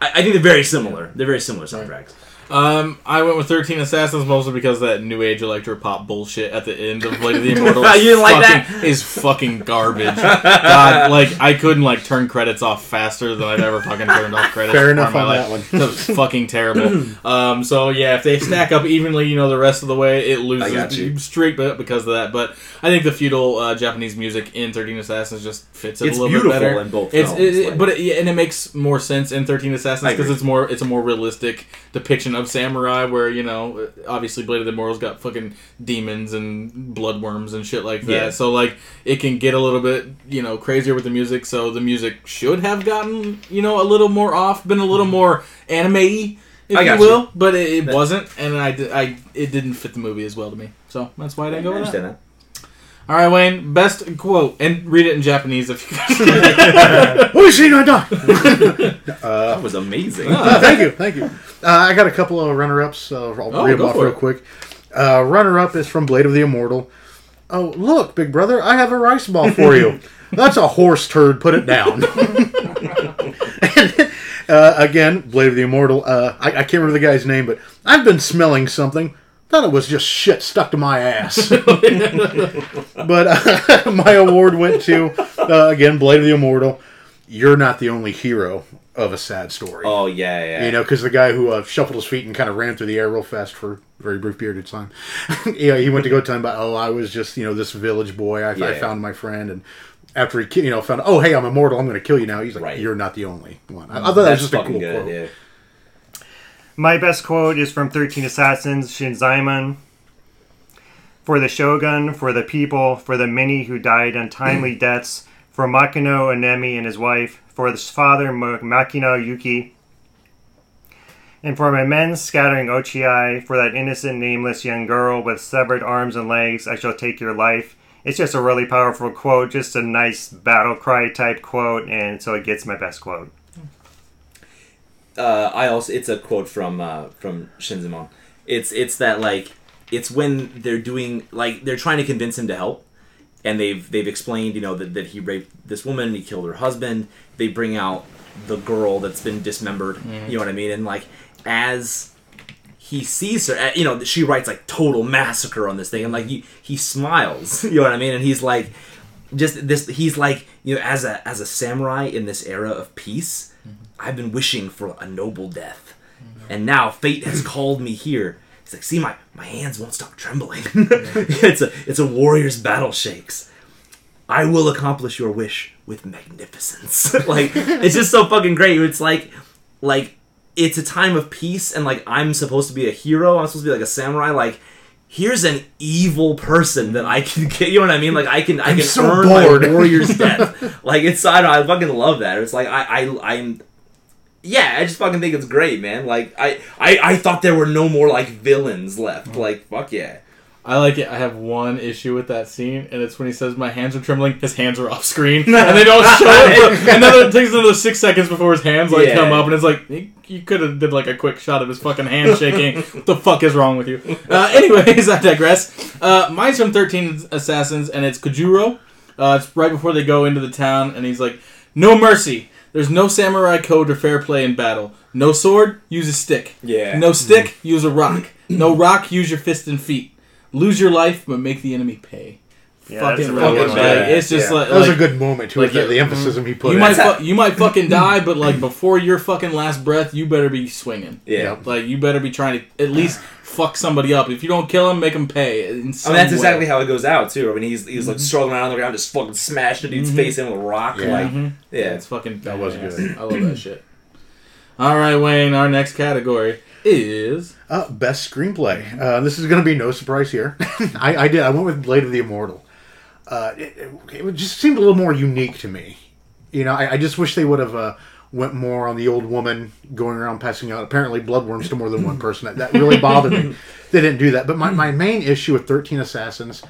I, I think they're very similar. They're very similar soundtracks. Um, I went with Thirteen Assassins mostly because that new age electro pop bullshit at the end of Blade of the Immortal You didn't like fucking- is fucking garbage. God, like I couldn't like turn credits off faster than I've ever fucking turned off credits. Fair before enough in my on life. that one. That was fucking terrible. Um, so yeah, if they stack up evenly, you know, the rest of the way, it I got you. loses straight up because of that. But I think the feudal uh, Japanese music in Thirteen Assassins just fits it It's a little beautiful bit better. in both It's, films, it- it- like- but it, yeah, and it makes more sense in Thirteen Assassins I because agree. it's more it's a more realistic depiction of samurai where you know obviously blade of the immortal's got fucking demons and bloodworms and shit like that. Yeah. so like it can get a little bit you know crazier with the music. So the music should have gotten you know a little more off been a little mm-hmm. more anime-y if you will but it, it wasn't and I, I it didn't fit the movie as well to me. So that's why I didn't I go with that. understand that. All right Wayne best quote and read it in Japanese if you Oishi no da! That was amazing. Uh, thank you, thank you. Uh, I got a couple of runner-ups. Uh, I'll Oh, read them off real it. quick. Uh, runner-up is from Blade of the Immortal. Oh, look, big brother, I have a rice ball for you. That's a horse turd. Put it down. and, uh, again, Blade of the Immortal. Uh, I, I can't remember the guy's name, but I've been smelling something. Thought it was just shit stuck to my ass. but uh, my award went to uh, again Blade of the Immortal. You're not the only hero of a sad story. Oh yeah, yeah. You know, because the guy who uh, shuffled his feet and kind of ran through the air real fast for a very brief period of time. yeah, he went to go tell him about, oh, I was just, you know, this village boy. I, I Yeah. found my friend. And after he, you know, found, oh, hey, I'm immortal. I'm going to kill you now. He's like, Right. you're not the only one. I, I thought that was just a cool good. quote. Yeah. My best quote is from 13 Assassins, Shinzaemon. For the shogun, for the people, for the many who died untimely deaths, for Makino Anemi and his wife, for his father Makino Yuki, and for my men scattering Ochiai, for that innocent, nameless young girl with severed arms and legs, I shall take your life. It's just a really powerful quote, just a nice battle cry type quote, and so it gets my best quote. Uh, I also it's a quote from uh, from Shinzaemon. It's it's that like it's when they're doing like they're trying to convince him to help, and they've they've explained you know that, that he raped this woman, he killed her husband. They bring out the girl that's been dismembered. You know what I mean? And like as he sees her, uh, you know, she writes like total massacre on this thing, and like he he smiles. You know what I mean? And he's like just this he's like you know as a as a samurai in this era of peace i've been wishing for a noble death and now fate has called me here he's like see my my hands won't stop trembling it's a it's a warrior's battle shakes i will accomplish your wish with magnificence like it's just so fucking great it's like like it's a time of peace and like i'm supposed to be a hero i'm supposed to be like a samurai like here's an evil person that I can get. You know what I mean? Like I can, I can so earn bored. my warrior's death. Like it's, I don't, know, I fucking love that. It's like I, I, I'm, yeah, I just fucking think it's great, man. Like I, I, I thought there were no more like villains left. Like fuck yeah. I like it. I have one issue with that scene, and it's when he says, "My hands are trembling." His hands are off screen, and they don't show it. For, another it takes another six seconds before his hands like Yeah. come up, and it's like you, could have did like a quick shot of his fucking hand shaking. what the fuck is wrong with you? Uh, anyways, I digress. Uh, mine's from Thirteen Assassins, and it's Kojuro. Uh, it's right before they go into the town, and he's like, "No mercy." There's no samurai code or fair play in battle. No sword, use a stick. Yeah. No hmm. stick, use a rock. No rock, use your fist and feet. Lose your life, but make the enemy pay. Yeah, fucking that's a fucking really good like, it's just Yeah. like, That was like, a good moment too. like, with the, yeah, the emphasis he put. you in. might fu- you might fucking die, but like before your fucking last breath, you better be swinging. Yeah. Like you better be trying to at least fuck somebody up. If you don't kill him, make him pay. In I mean, that's way. exactly how it goes out too. I mean, he's he's Mm-hmm. like struggling around on the ground, just fucking smashing the dude's face in with a rock. Yeah. Like, Mhm. yeah, It's fucking That was badass. good. I love that shit. All right, Wayne. Our next category is Uh, best screenplay. Uh, this is going to be no surprise here. I, I did. I went with Blade of the Immortal. Uh, it, it, just seemed a little more unique to me. You know, I, I just wish they would have uh, went more on the old woman going around passing out apparently bloodworms to more than one person. That, that really bothered me. They didn't do that. But my, my main issue with Thirteen Assassins,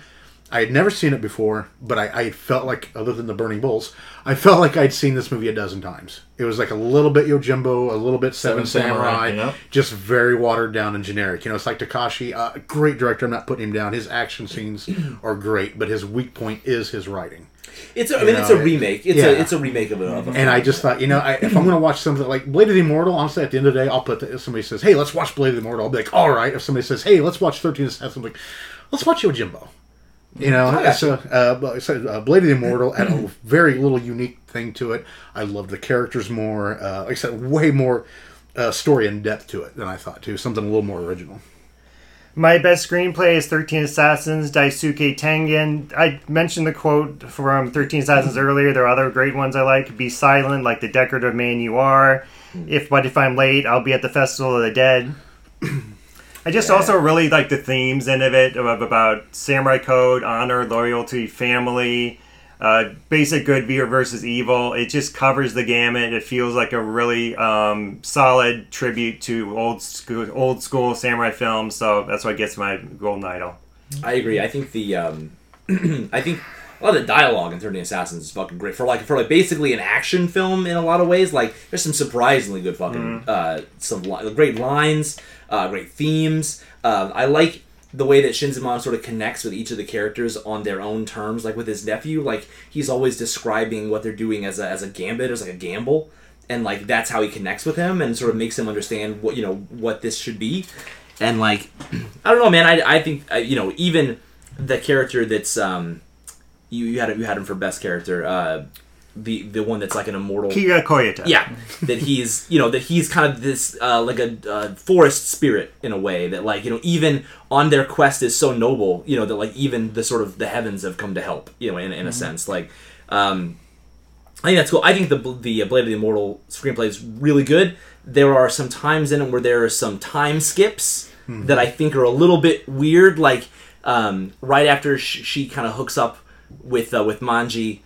I had never seen it before, but I, I felt like, other than the Burning Bulls, I felt like I'd seen this movie a dozen times. It was like a little bit Yojimbo, a little bit Seven, Seven Samurai, Samurai, yep. just very watered down and generic. You know, it's like Takashi, uh, great director. I'm not putting him down. His action scenes are great, but his weak point is his writing. it's. A, I mean, You it's a know, remake. It's yeah. a it's a remake of it. A And I just thought, you know, I, if I'm going to watch something like Blade of the Immortal, honestly, at the end of the day, I'll put the, if somebody says, "Hey, let's watch Blade of the Immortal," I'll be like, "All right." If somebody says, "Hey, let's watch Thirteen Assassins," I'm like, "Let's watch Yojimbo." You know, I got so uh, so, uh, Blade of the Immortal had a very little unique thing to it. I loved the characters more. Uh, like I said, way more uh, story and depth to it than I thought too. Something a little more original. My best screenplay is 13 Assassins, Daisuke Tengan. I mentioned the quote from 13 Assassins earlier. There are other great ones I like. Be silent, like the decorative man you are. If but if I'm late, I'll be at the Festival of the Dead. I just also really like the themes in of it of, about samurai code, honor, loyalty, family, uh, basic good versus evil. It just covers the gamut. It feels like a really um, solid tribute to old school, old school samurai films. So that's why what gets my golden idol. I agree. I think the um, I think a lot of the dialogue in Thirteen Assassins is fucking great for like for like basically an action film in a lot of ways. Like there's some surprisingly good fucking uh, some li- great lines, uh, great themes. Uh, I like the way that Shinzaemon sort of connects with each of the characters on their own terms. Like with his nephew, like he's always describing what they're doing as a as a gambit, as like a gamble. And like that's how he connects with him, and sort of makes him understand what you know what this should be and like I don't know, man. I, I think uh, you know even the character that's um you, you had you had him for best character uh the the one that's like an immortal Kiga Koyata. yeah that he's you know that he's kind of this uh, like a uh, forest spirit in a way that like you know even on their quest is so noble you know that like even the sort of the heavens have come to help you know in, in a sense like um I think that's cool. I think the the Blade of the Immortal screenplay is really good. There are some times in it where there are some time skips that I think are a little bit weird. Like um, right after sh- she kind of hooks up with uh, with Manji,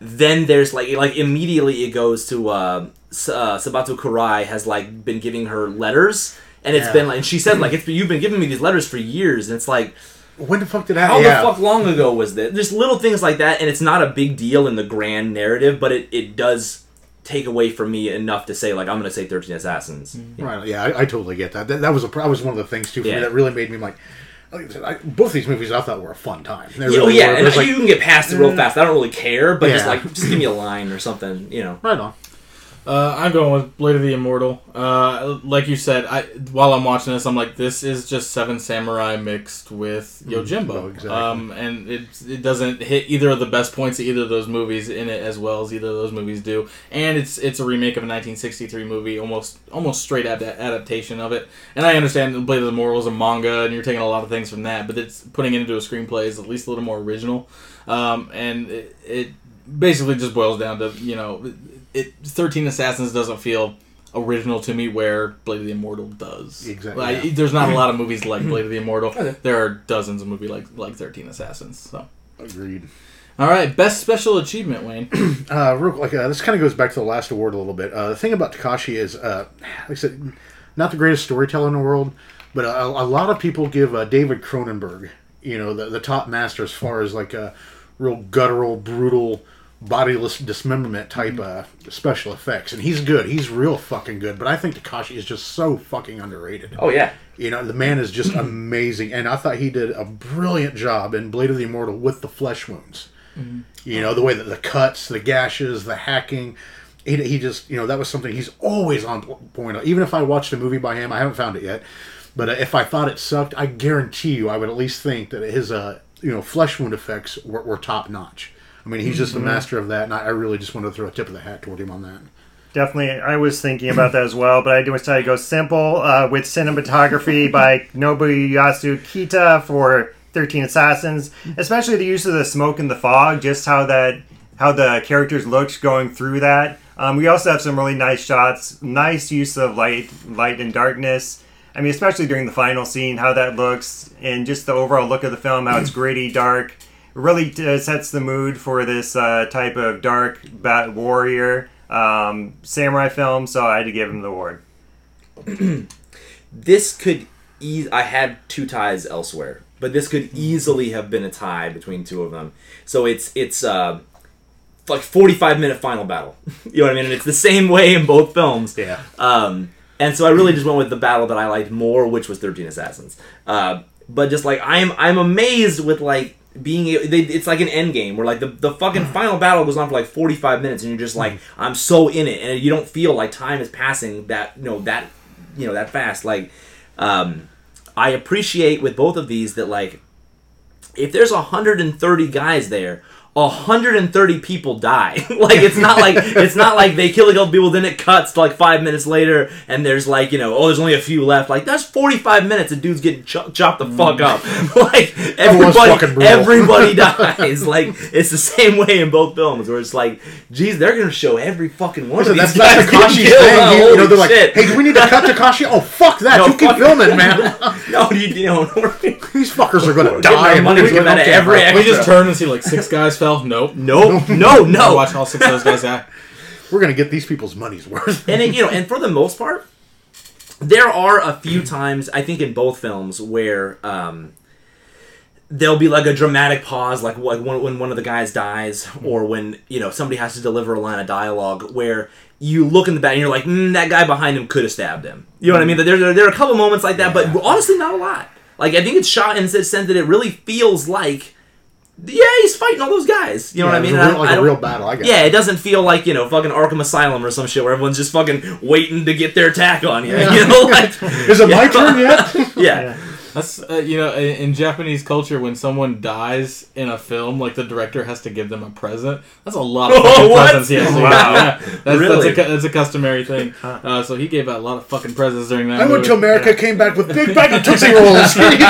then there's like like immediately it goes to uh, S- uh, Sabato Kuroi has like been giving her letters. And it's Yeah. been like, and she said like, it's you've been giving me these letters for years, and it's like, When the fuck did that? how yeah. the fuck long ago was this? There's little things like that, and it's not a big deal in the grand narrative, but it, it does take away from me enough to say like I'm gonna say Thirteen Assassins. Right. Yeah, I, I totally get that. that. That was a that was one of the things too for Yeah. me that really made me like. Like I said, I, both these movies I thought were a fun time. They Yeah, oh yeah, were. And like- you can get past it real mm. fast. I don't really care, but just like just give me a line or something, you know. right on. Uh, I'm going with Blade of the Immortal. Uh, like you said, I while I'm watching this, I'm like, this is just Seven Samurai mixed with Yojimbo, oh, exactly. um, and it it doesn't hit either of the best points of either of those movies in it as well as either of those movies do. And it's it's a remake of a 1963 movie, almost almost straight ad- adaptation of it. And I understand Blade of the Immortal is a manga, and you're taking a lot of things from that, but it's putting it into a screenplay is at least a little more original. Um, and it, it basically just boils down to you know it 13 assassins doesn't feel original to me where blade of the immortal does Exactly, Like, yeah. there's not a lot of movies like blade of the immortal Okay. there are dozens of movies like like 13 assassins so Agreed. all right best special achievement wayne Uh, real like uh, this kind of goes back to the last award a little bit. Uh, the thing about Takashi is, uh, like I said, not the greatest storyteller in the world, but a, a lot of people give uh, David Cronenberg, you know, the, the top master as far as like a real guttural, brutal, bodiless dismemberment type uh, special effects, and he's good. He's real fucking good. But I think Takashi is just so fucking underrated. Oh yeah, You know, the man is just amazing, and I thought he did a brilliant job in Blade of the Immortal with the flesh wounds. You know, the way that the cuts, the gashes, the hacking. He, he just, you know, that was something he's always on point. Even if I watched a movie by him, I haven't found it yet. But uh, if I thought it sucked, I guarantee you, I would at least think that his uh, you know flesh wound effects were, were top notch. I mean, he's just a master of that, and I, I really just wanted to throw a tip of the hat toward him on that. Definitely, I was thinking about that as well, but I decided to go simple uh, with cinematography by Nobuyasu Kita for Thirteen Assassins, especially the use of the smoke and the fog, just how that how the characters looked going through that. Um, we also have some really nice shots, nice use of light, light and darkness. I mean, especially during the final scene, how that looks, and just the overall look of the film, how it's gritty, dark. It really uh, sets the mood for this uh, type of dark bat warrior um, samurai film. So I had to give him the award. this could eas I had two ties elsewhere, but this could easily have been a tie between two of them. So it's it's uh, like forty five minute final battle. you know what I mean? And it's the same way in both films. Yeah. Um, and so I really just went with the battle that I liked more, which was Thirteen Assassins. Uh, but just like I'm I'm amazed with like being they, it's like an end game where like the, the fucking final battle goes on for like 45 minutes and you're just like i'm so in it. And you don't feel like time is passing that you know that you know that fast. Like um i appreciate with both of these that like if there's 130 guys there 130 people die like it's not like it's not like they kill a couple people then it cuts to like five minutes later and there's like you know oh there's only a few left like that's 45 minutes and dudes getting cho- chopped the fuck mm. up like everybody everybody dies like it's the same way in both films where it's like geez they're gonna show every fucking one So of these that's guys getting Takashi's thing. He- you know, they're like, shit. "Hey, do we need to cut Takashi?" Oh, fuck that! No, you keep fuck- filming, man. no you, you know These fuckers are gonna die. and money's we're gonna worth get out of every. We just turn and see like six guys fell. Nope. no no I no watched all six of those guys die. We're gonna get these people's money's worth. and it, you know, and for the most part, there are a few times I think in both films where um, there'll be like a dramatic pause, like like when, when one of the guys dies, or when you know somebody has to deliver a line of dialogue where you look in the back and you're like, mm, that guy behind him could have stabbed him. You know what I mean? There, there, there are a couple moments like that, but honestly, not a lot. Like I think it's shot in the sense that it really feels like. Yeah, he's fighting all those guys. You know Yeah, what I it was mean? a And real- I- like I a don't- real battle. I got yeah, it. it doesn't feel like you know fucking Arkham Asylum or some shit where everyone's just fucking waiting to get their attack on you. You know, like Is it my turn yet? yeah, That's uh, you know in, in Japanese culture when someone dies in a film, like the director has to give them a present. That's a lot of fucking what? presents. He has to give. Wow. Yeah, that's, Really? that's, a, that's a customary thing. Uh, so he gave out a lot of fucking presents during that. I went to movie. America, came back with big bag of Tootsie Rolls. Here you go.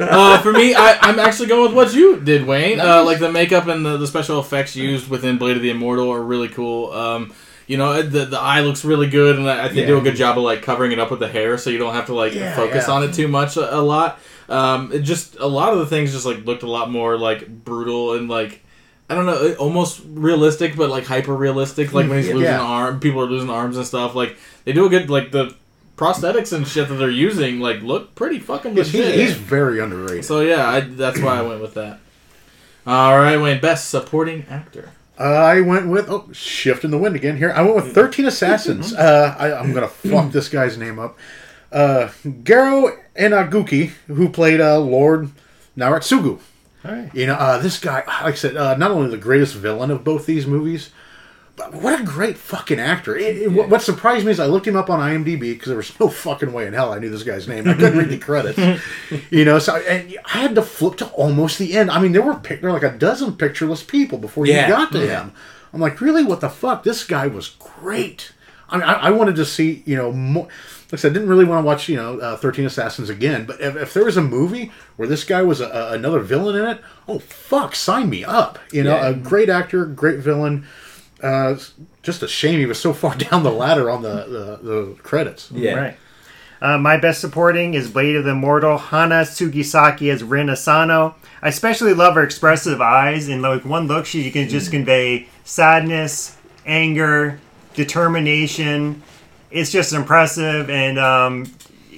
uh, for me, I, I'm actually going with what you did, Wayne. Uh, like the makeup and the, the special effects used within Blade of the Immortal are really cool. Um, you know, the the eye looks really good, and I, they do a good job of like covering it up with the hair, so you don't have to like Yeah, focus yeah. on it too much a, a lot. Um, it just a lot of the things just like looked a lot more like brutal and like. I don't know, almost realistic, but like hyper realistic. Like when he's losing Yeah. arm, people are losing arms and stuff. Like they do a good, like the prosthetics and shit that they're using, like look pretty fucking He's, he's very underrated. So yeah, I, that's why I went with that. All right, Wayne, best supporting actor. I went with oh, shift in the wind again here. I went with thirteen assassins. Uh, I, I'm gonna fuck this guy's name up. Uh, Goro Inagaki, who played uh, Lord Naritsugu. You know, uh, this guy, like I said, uh, not only the greatest villain of both these movies, what a great fucking actor. It, it- what- What surprised me is I looked him up on IMDb because there was no fucking way in hell I knew this guy's name. I couldn't read the credits. You know, so and I had to flip to almost the end. I mean, there were pic- there were like a dozen pictureless people before Yeah. you got to him. I'm like, really? What the fuck? This guy was great. I mean, I, I wanted to see, you know, more. Like I said, I didn't really want to watch, you know, uh, Thirteen Assassins again. But if, if there was a movie where this guy was a, a, another villain in it, oh fuck, sign me up. You know, Yeah. a great actor, great villain. Uh, just a shame he was so far down the ladder on the the, the credits. yeah. Right. Uh, my best supporting is Blade of the Immortal, Hana Sugisaki as Rin Asano. I especially love her expressive eyes. In like one look, she can just convey sadness, anger, determination. It's just impressive, and um,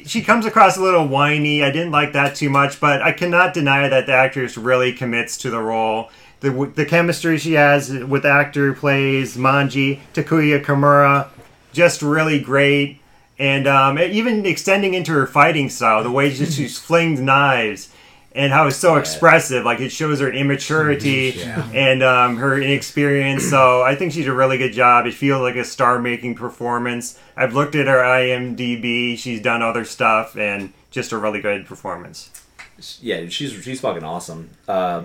she comes across a little whiny. I didn't like that too much, but I cannot deny that the actress really commits to the role. The, the chemistry she has with the actor who plays Manji, Takuya Kimura, just really great. And um, even extending into her fighting style, the way she, she flings knives and how it's so expressive. Like it shows her immaturity and um, her inexperience. So I think she did a really good job. It feels like a star making performance. I've looked at her IMDb, she's done other stuff, and just a really good performance. yeah, she's she's fucking awesome. Uh,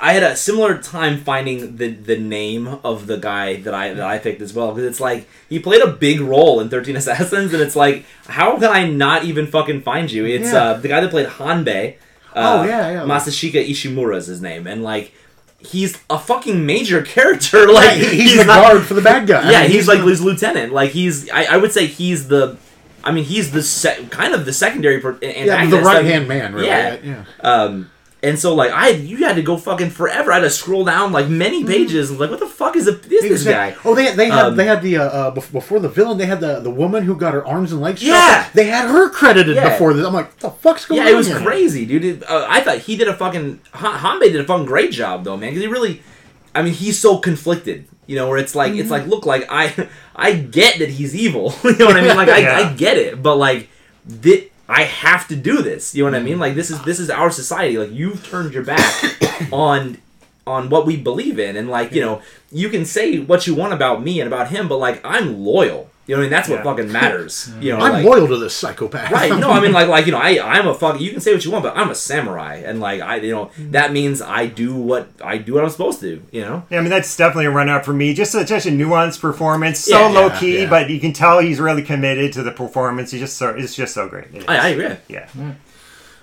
I had a similar time finding the the name of the guy that I that I picked as well because it's like he played a big role in Thirteen Assassins and it's like how can I not even fucking find you? It's Yeah. uh, the guy that played Hanbei. Uh, Oh, yeah, yeah. Masachika Ichimura is his name, and like he's a fucking major character. Like Right, he's, the not- guard for the bad guy. I yeah, mean, he's, like the- his lieutenant. Like he's, I, I would say he's the, I mean, he's the se- kind of the secondary pro- yeah, the I right mean, hand man. Really. Yeah. yeah. Um, and so like I, you had to go fucking forever. I had to scroll down like many pages. and like, what the fuck is, a, is this guy? Oh, they they had Um, they had the uh, uh, before the villain. They had the the woman who got her arms and legs. Yeah. off. they had her credited Yeah. before this. I'm like, what the fuck's going Yeah, on? it was here? crazy, dude. It- uh, I thought he did a fucking Han- Hanbei did a fucking great job though, man. Because he really, I mean, he's so conflicted. You know, where it's like Mm-hmm. it's like, look, like I, I get that he's evil. you know what I mean? Like I, Yeah. I get it, but like, thi- I have to do this. You know what I mean? Mm. Like this is this is our society. Like you've turned your back on on what we believe in, and like you know, you can say what you want about me and about him, but like I'm loyal. You know, what I mean, that's what Yeah. fucking matters. You know, I'm like, loyal to this psychopath. Right. No, I mean like like you know, I I'm a fuck you can say what you want, but I'm a samurai and like I you know, mm. that means I do what I do what I'm supposed to, you know? Yeah, I mean that's definitely a run up for me. Just such a nuanced performance, so Yeah, low key, yeah. but you can tell he's really committed to the performance. He's just so it's just so great. I, I agree. yeah, mm.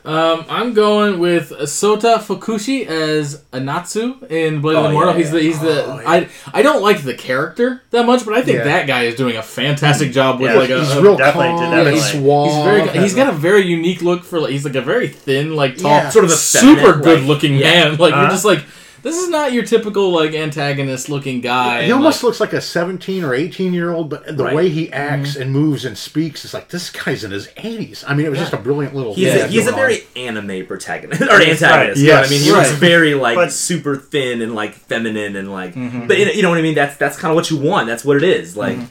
Um, I'm going with Sota Fukushi as Anotsu in Blade of Oh, the Immortal. yeah, he's the he's the Oh, yeah. I I don't like the character that much, but I think Yeah. that guy is doing a fantastic job with Yeah, like a, he's a- real definitely, calm definitely. and suave. He's very. He's got a very unique look for. Like, he's like a very thin, like tall, Yeah. sort of a super good like- looking yeah. man. Like you're Uh-huh. just like this is not your typical like antagonist looking guy. He and, almost like, looks like a 17 or 18 year old, but the Right. way he acts mm-hmm. and moves and speaks is like this guy's in his 80s. I mean, it was just a brilliant little. He's Yeah, a, he's a going on. very anime protagonist or antagonist. You know what I mean? He looks Right. very like But- super thin and like feminine and like mm-hmm. but you know, you know what I mean? That's that's kind of what you want. That's what it is. Like mm-hmm.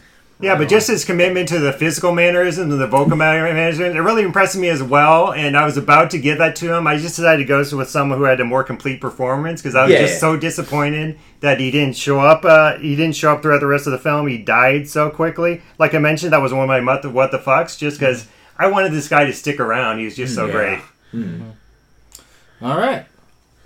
Yeah, but just his commitment to the physical mannerisms and the vocal mannerisms, it really impressed me as well. And I was about to give that to him. I just decided to go with someone who had a more complete performance because I was Yeah, just so disappointed that he didn't show up. Uh, he didn't show up throughout the rest of the film. He died so quickly. Like I mentioned, that was one of my what the, what the fucks. Just because mm. I wanted this guy to stick around. He was just so mm, Yeah. great. Mm. all right.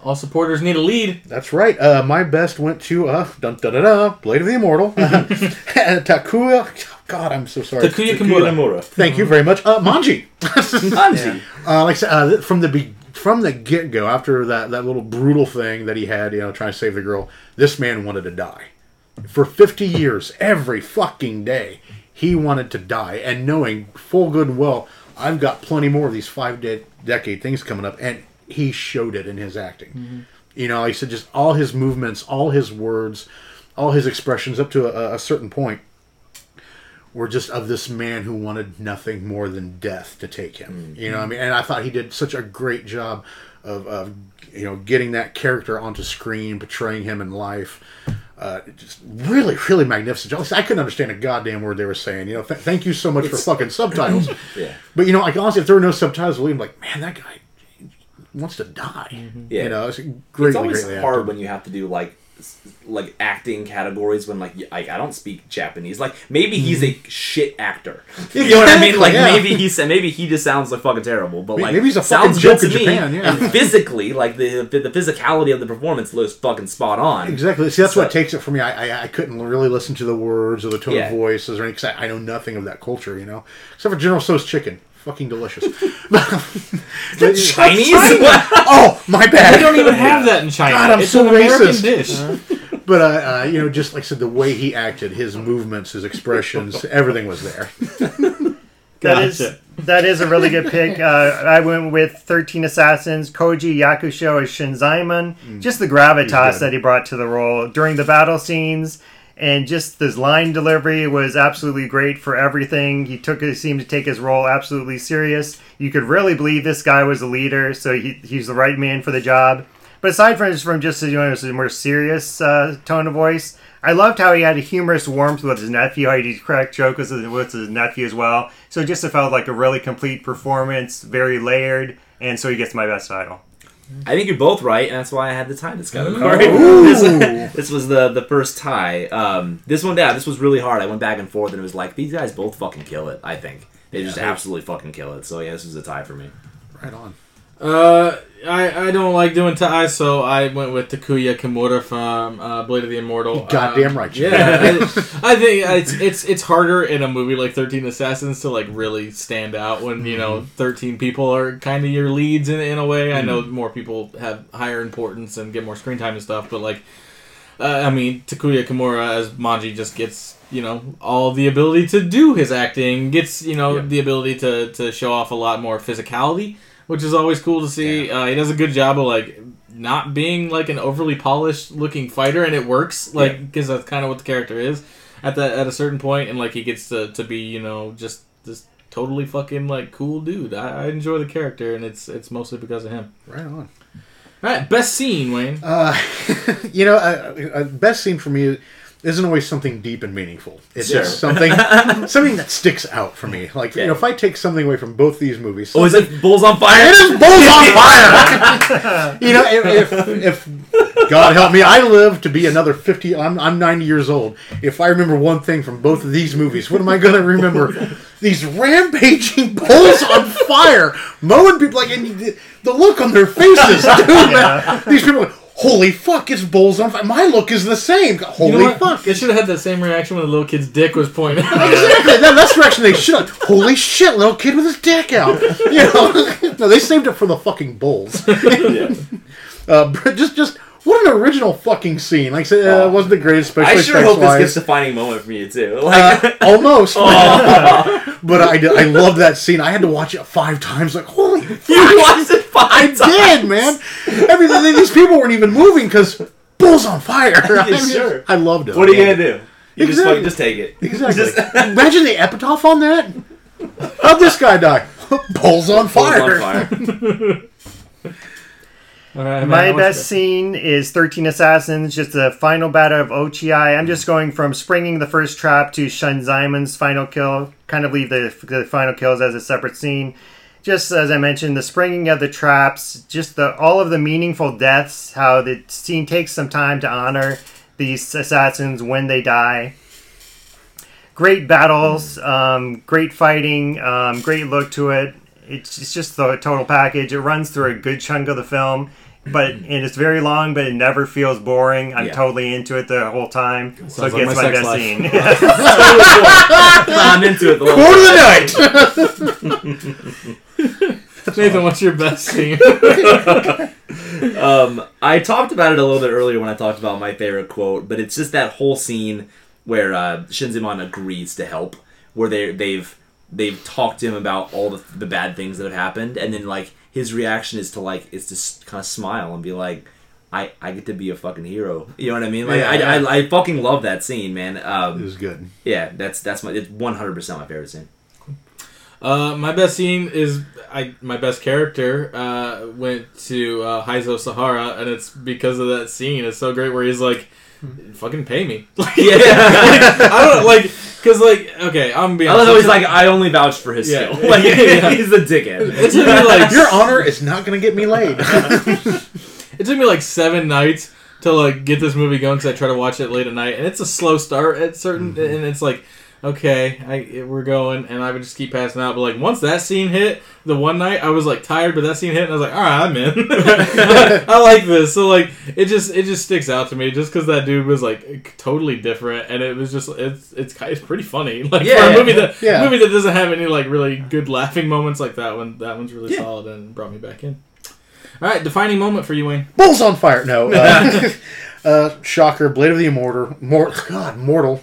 All supporters need a lead. That's right. Uh, my best went to uh, dun, dun, dun, dun, Blade of the Immortal, Takuya. God, I'm so sorry. Takuya Kimura. Kimura. Thank you very much, uh, Manji. Hanji. Uh, like I said, uh, from the be- from the get go, after that that little brutal thing that he had, you know, trying to save the girl, this man wanted to die. For 50 years, every fucking day, he wanted to die, and knowing full good and well, I've got plenty more of these five de- decade things coming up, and he showed it in his acting. You know, like I said, just all his movements, all his words, all his expressions up to a, a certain point were just of this man who wanted nothing more than death to take him. You know, what I mean, and I thought he did such a great job of, of you know getting that character onto screen, portraying him in life. Uh, just really, really magnificent. job. I couldn't understand a goddamn word they were saying. You know, th- thank you so much for fucking subtitles. Yeah. But you know, like honestly, if there were no subtitles, I'm like, man, that guy wants to die. Mm-hmm. Yeah. You know, it's greatly, it's always hard acted. when you have to do like like acting categories when like I don't speak Japanese. Like maybe he's a mm-hmm. shit actor. You know what I mean? Like yeah. maybe he said maybe he just sounds like fucking terrible. But like maybe he's a sounds fucking good to in me. Yeah. And physically, like the the physicality of the performance looks fucking spot on. Exactly. See, that's So- what takes it for me. I, I I couldn't really listen to the words or the tone Yeah. of voices or anything. 'cause I, I know nothing of that culture, you know, except for General So's chicken. Fucking delicious. the Chinese. oh, my bad. They don't even have that in China. God, I'm it's so an American racist. dish. But uh, uh, you know, just like I said, the way he acted, his movements, his expressions, everything was there. That is Gotcha. that is a really good pick. Uh, I went with Thirteen Assassins, Koji Yakusho as Shinzaemon. Just the gravitas that he brought to the role during the battle scenes, and just his line delivery was absolutely great for everything. He took he seemed to take his role absolutely serious. You could really believe this guy was a leader, so he, he's the right man for the job. But aside from from just you know, more serious uh, tone of voice, I loved how he had a humorous warmth with his nephew. How he did crack jokes with his, with his nephew as well. So it just felt like a really complete performance, very layered, and so he gets my best title. I think you're both right, and that's why I had the tie this Oh. category. this, this was the the first tie. Um, this one, yeah, this was really hard. I went back and forth, and it was like these guys both fucking kill it. I think they just absolutely fucking kill it. So yeah, this was a tie for me. Right on. Uh, I, I don't like doing ties, so I went with Takuya Kimura from uh, Blade of the Immortal. Goddamn Um, right Yeah, I, I think it's it's it's harder in a movie like Thirteen Assassins to like really stand out when you know thirteen people are kind of your leads in in a way. I know more people have higher importance and get more screen time and stuff, but like, uh, I mean, Takuya Kimura as Manji just gets you know all the ability to do his acting, gets you know Yeah. the ability to to show off a lot more physicality which is always cool to see. Uh, he does a good job of like not being like an overly polished looking fighter, and it works like because that's kind of what the character is at that at a certain point, and like he gets to to be you know just this totally fucking like cool dude. I, I enjoy the character, and it's it's mostly because of him. Right on. All right, best scene, Wayne. Uh, you know, uh, uh, best scene for me isn't always something deep and meaningful. It's Sure. just something something that sticks out for me. Like you know, if I take something away from both these movies, Oh, is it Bulls on Fire? It is bulls on fire. you know, if, if if God help me, I live to be another fifty. I'm I'm ninety years old. If I remember one thing from both of these movies, what am I going to remember? These rampaging bulls on fire, mowing people like, and the, the look on their faces, dude. man. These people. Are, Holy fuck! It's bulls on fire. My look is the same. Holy You know fuck! They should have had that same reaction when the little kid's dick was pointing. Exactly. That, that's the reaction they should. have. Holy shit, little kid with his dick out. You know, no, they saved it for the fucking bulls. uh, but just, just what an original fucking scene. Like I said, uh, it wasn't the greatest, especially I sure hope this effects-wise. gets defining moment for you too. Like, Uh, almost, but I, I love that scene. I had to watch it five times. Like, holy, fuck, you watched it five I times. did, man. I mean, th- these people weren't even moving because bulls on fire. I, mean, sure. I loved it. What are you gonna do? You just Exactly. fucking just take it. it. Exactly. Just- Imagine the epitaph on that. How'd this guy die? Bulls on Bulls fire. on fire. All right, man, My what's best the- scene is 13 Assassins, just the final battle of Ochiai. I'm just going from springing the first trap to Shinzaemon's final kill. Kind of leave the, the final kills as a separate scene. Just as I mentioned, the springing of the traps, just the all of the meaningful deaths, how the scene takes some time to honor these assassins when they die. Great battles, um, great fighting, um, great look to it. It's, it's just the total package. It runs through a good chunk of the film, but and it's very long, but it never feels boring. I'm Yeah. totally into it the whole time. So it like gets my my, best life. scene. I'm into it. The whole Quote of the night. Nathan, what's your best scene? Um, I talked about it a little bit earlier when I talked about my favorite quote, but it's just that whole scene where uh, Shinzaemon agrees to help, where they they've they've talked to him about all the, the bad things that have happened, and then like his reaction is to like is to kind of smile and be like, I I get to be a fucking hero. You know what I mean? Like Yeah, I, yeah. I I fucking love that scene, man. It Um, was good. yeah, that's that's my it's 100 percent my favorite scene. Uh, my best scene is I my best character uh, went to uh, Heizo Sahara, and it's because of that scene. It's so great where he's like, "Fucking pay me." Like, Yeah. I don't like because like okay, I'm being. I love how he's like I only vouched for his Yeah. skill. Like Yeah. he's a dickhead. It took me like Your honor is not going to get me laid. It took me like seven nights to like get this movie going because I try to watch it late at night, and it's a slow start at certain, mm-hmm. and it's like, okay, I we're going, and I would just keep passing out. But like once that scene hit, the one night I was like tired, but that scene hit, and I was like, all right, I'm in. I like this. So like it just it just sticks out to me just because that dude was like totally different, and it was just it's it's it's pretty funny. Like Yeah, for a yeah, movie that yeah. movie that doesn't have any like really good laughing moments like that one. That one's really Yeah. solid and brought me back in. All right, defining moment for you, Wayne. Bulls on fire. No. Uh, uh, shocker. Blade of the Immortal. Mor- God, mortal.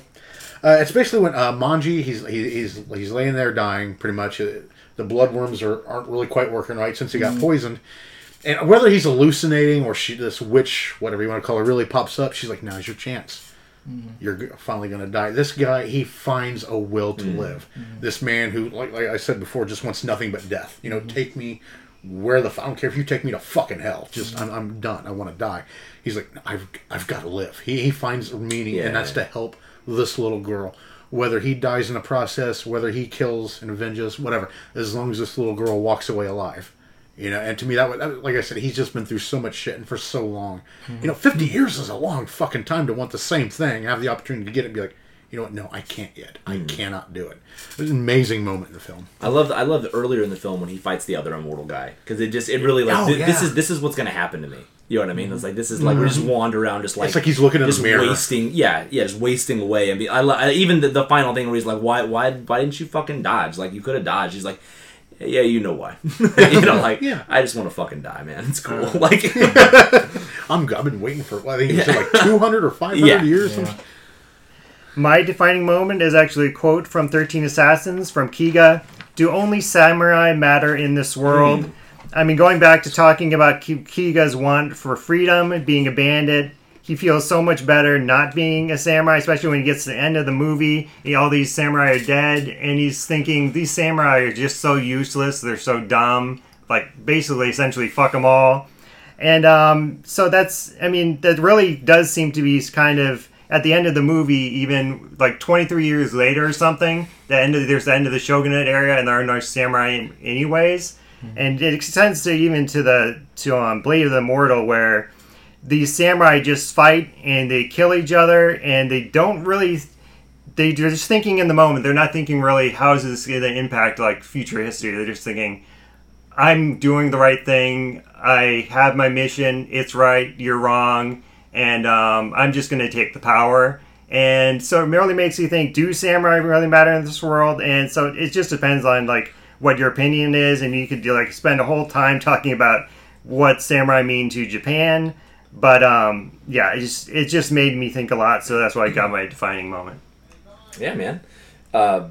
Uh, it's basically when uh, Manji he's he, he's he's laying there dying pretty much. Uh, the bloodworms are aren't really quite working right since he got poisoned. And whether he's hallucinating or she this witch, whatever you want to call her, really pops up, she's like, "Now's your chance. You're finally going to die." This guy, he finds a will to live. This man who, like, like I said before, just wants nothing but death. You know, take me where the I don't care if you take me to fucking hell. Just I'm, I'm done. I want to die. He's like, I've I've got to live. He he finds meaning, and that's to help this little girl. Whether he dies in the process, whether he kills and avenges, whatever, as long as this little girl walks away alive. You know, and to me, that, that like I said, he's just been through so much shit and for so long. Hmm. You know, 50 years is a long fucking time to want the same thing, have the opportunity to get it, and be like, you know what? No, I can't yet. I hmm. cannot do it. It was an amazing moment in the film. I loved I loved earlier in the film when he fights the other immortal guy because it just it really like Oh, thi- this is this is what's gonna happen to me. You know what I mean? It's like this is like we're just wander around just like Mm-hmm. like he's looking in the just mirror. wasting yeah yeah just wasting away and be I, I even the, the final thing where he's like why why why didn't you fucking dodge like you could have dodged he's like yeah you know why you know like Yeah. I just want to fucking die man it's cool like I'm, I've been waiting for, I think you said like 200 or 500 Yeah. years. Yeah. My defining moment is actually a quote from 13 Assassins from Kiga Do only samurai matter in this world? I mean, going back to talking about Ki- Kiga's want for freedom, being a bandit, he feels so much better not being a samurai, especially when he gets to the end of the movie. all these samurai are dead, and he's thinking, these samurai are just so useless, they're so dumb. Like, basically, essentially, fuck them all. And um, so that's, I mean, that really does seem to be kind of at the end of the movie, even like 23 years later or something. The end of there's the end of the shogunate area, and there are no samurai in, anyways. And it extends to even to the to um, Blade of the Immortal, where these samurai just fight and they kill each other, and they don't really. They, they're just thinking in the moment. They're not thinking really how is this going to impact like future history. They're just thinking, I'm doing the right thing. I have my mission. It's right. You're wrong. And um, I'm just going to take the power. And so it really makes you think: Do samurai really matter in this world? And so it just depends on like what your opinion is, and you could do, like spend a whole time talking about what samurai mean to Japan. But um, yeah, it just it just made me think a lot. So that's why I got my defining moment. Yeah, man. Uh,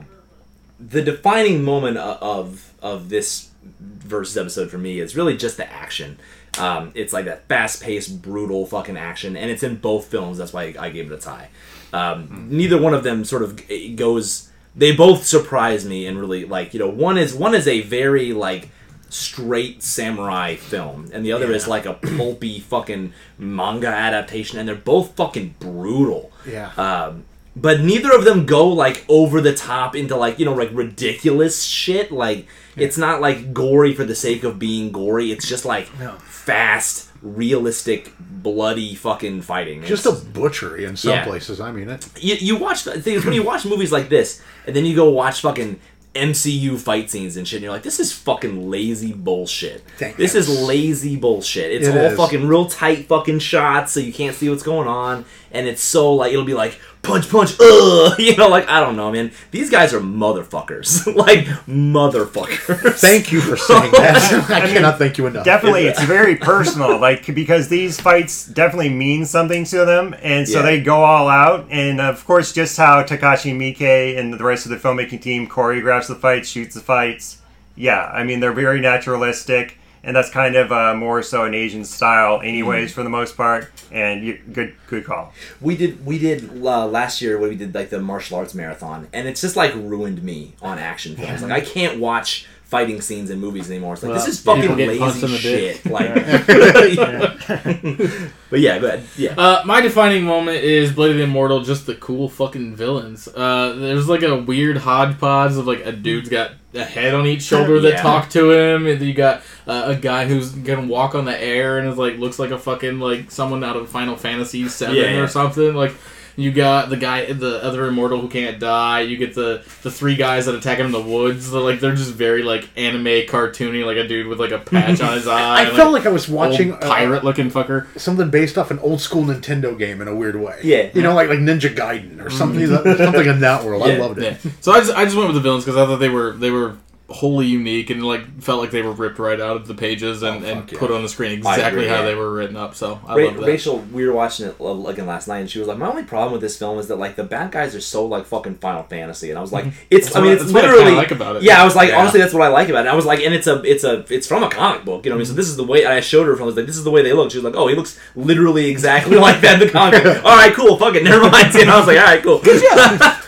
the defining moment of of this versus episode for me is really just the action. Um, it's like that fast paced, brutal fucking action, and it's in both films. That's why I gave it a tie. Um, Neither one of them sort of goes. They both surprise me and really like you know one is one is a very like straight samurai film, and the other is like a pulpy fucking manga adaptation, and they're both fucking brutal. Yeah. Um, but neither of them go like over the top into like you know like ridiculous shit. Like it's not like gory for the sake of being gory. It's just like fast, realistic, bloody fucking fighting. Just a butchery in some Yeah. places. I mean, it. you, you watch the thing is when you watch movies like this, and then you go watch fucking MCU fight scenes and shit, and you're like, this is fucking lazy bullshit. Thank this is lazy bullshit. It's It all is. fucking real tight fucking shots, so you can't see what's going on, and it's so like it'll be like punch, punch, ugh, you know, like I don't know, man. These guys are motherfuckers, like motherfuckers. Thank you for saying that. I, cannot thank you enough. Definitely, it's very personal. Like because these fights definitely mean something to them, and so Yeah. they go all out. And of course, just how Takashi Miike and the rest of the filmmaking team choreographs the fights, shoots the fights. Yeah, I mean they're very naturalistic, and that's kind of uh, more so an Asian style, anyways, for the most part. And you, good, good call. we did we did uh, last year when we did like the martial arts marathon and it's just like ruined me on action films like i can't watch fighting scenes in movies anymore it's like Well, this is fucking get lazy in the dick. shit like but yeah go ahead yeah Uh, my defining moment is Blade of the Immortal, just the cool fucking villains. Uh, there's like a weird hodgepodge of like a dude's got a head on each shoulder that Yeah. talk to him, and you got uh, a guy who's gonna walk on the air and is like looks like a fucking like someone out of Final Fantasy Seven Yeah, yeah. or something. Like you got the guy, the other immortal who can't die. You get the the three guys that attack him in the woods. They're like they're just very like anime cartoony, like a dude with like a patch on his eye. I and, felt like I was watching uh, pirate looking fucker. something based off an old school Nintendo game in a weird way. Yeah. You know, like like Ninja Gaiden or something something in that world. I Yeah, loved it. Yeah. So I just, I just went with the villains because I thought they were they were wholly unique and like felt like they were ripped right out of the pages and, Oh, and yeah. put on the screen exactly agree, how yeah. they were written up. So I Ra- love that. Rachel, we were watching it uh, again last night, and she was like, "My only problem with this film is that like the bad guys are so like fucking Final Fantasy," and I was like, "It's, That's I mean, it's that's what I literally like about it. Yeah, I was like, Yeah. honestly, that's what I like about it. And I was like, and it's a, it's a, it's from a comic book, you know. what I mean, so this is the way. I showed her, from. I was like, "This is the way they look." She was like, "Oh, he looks literally exactly like that in the comic." book. All right, cool, fuck it, never mind. And I was like, "All right, cool."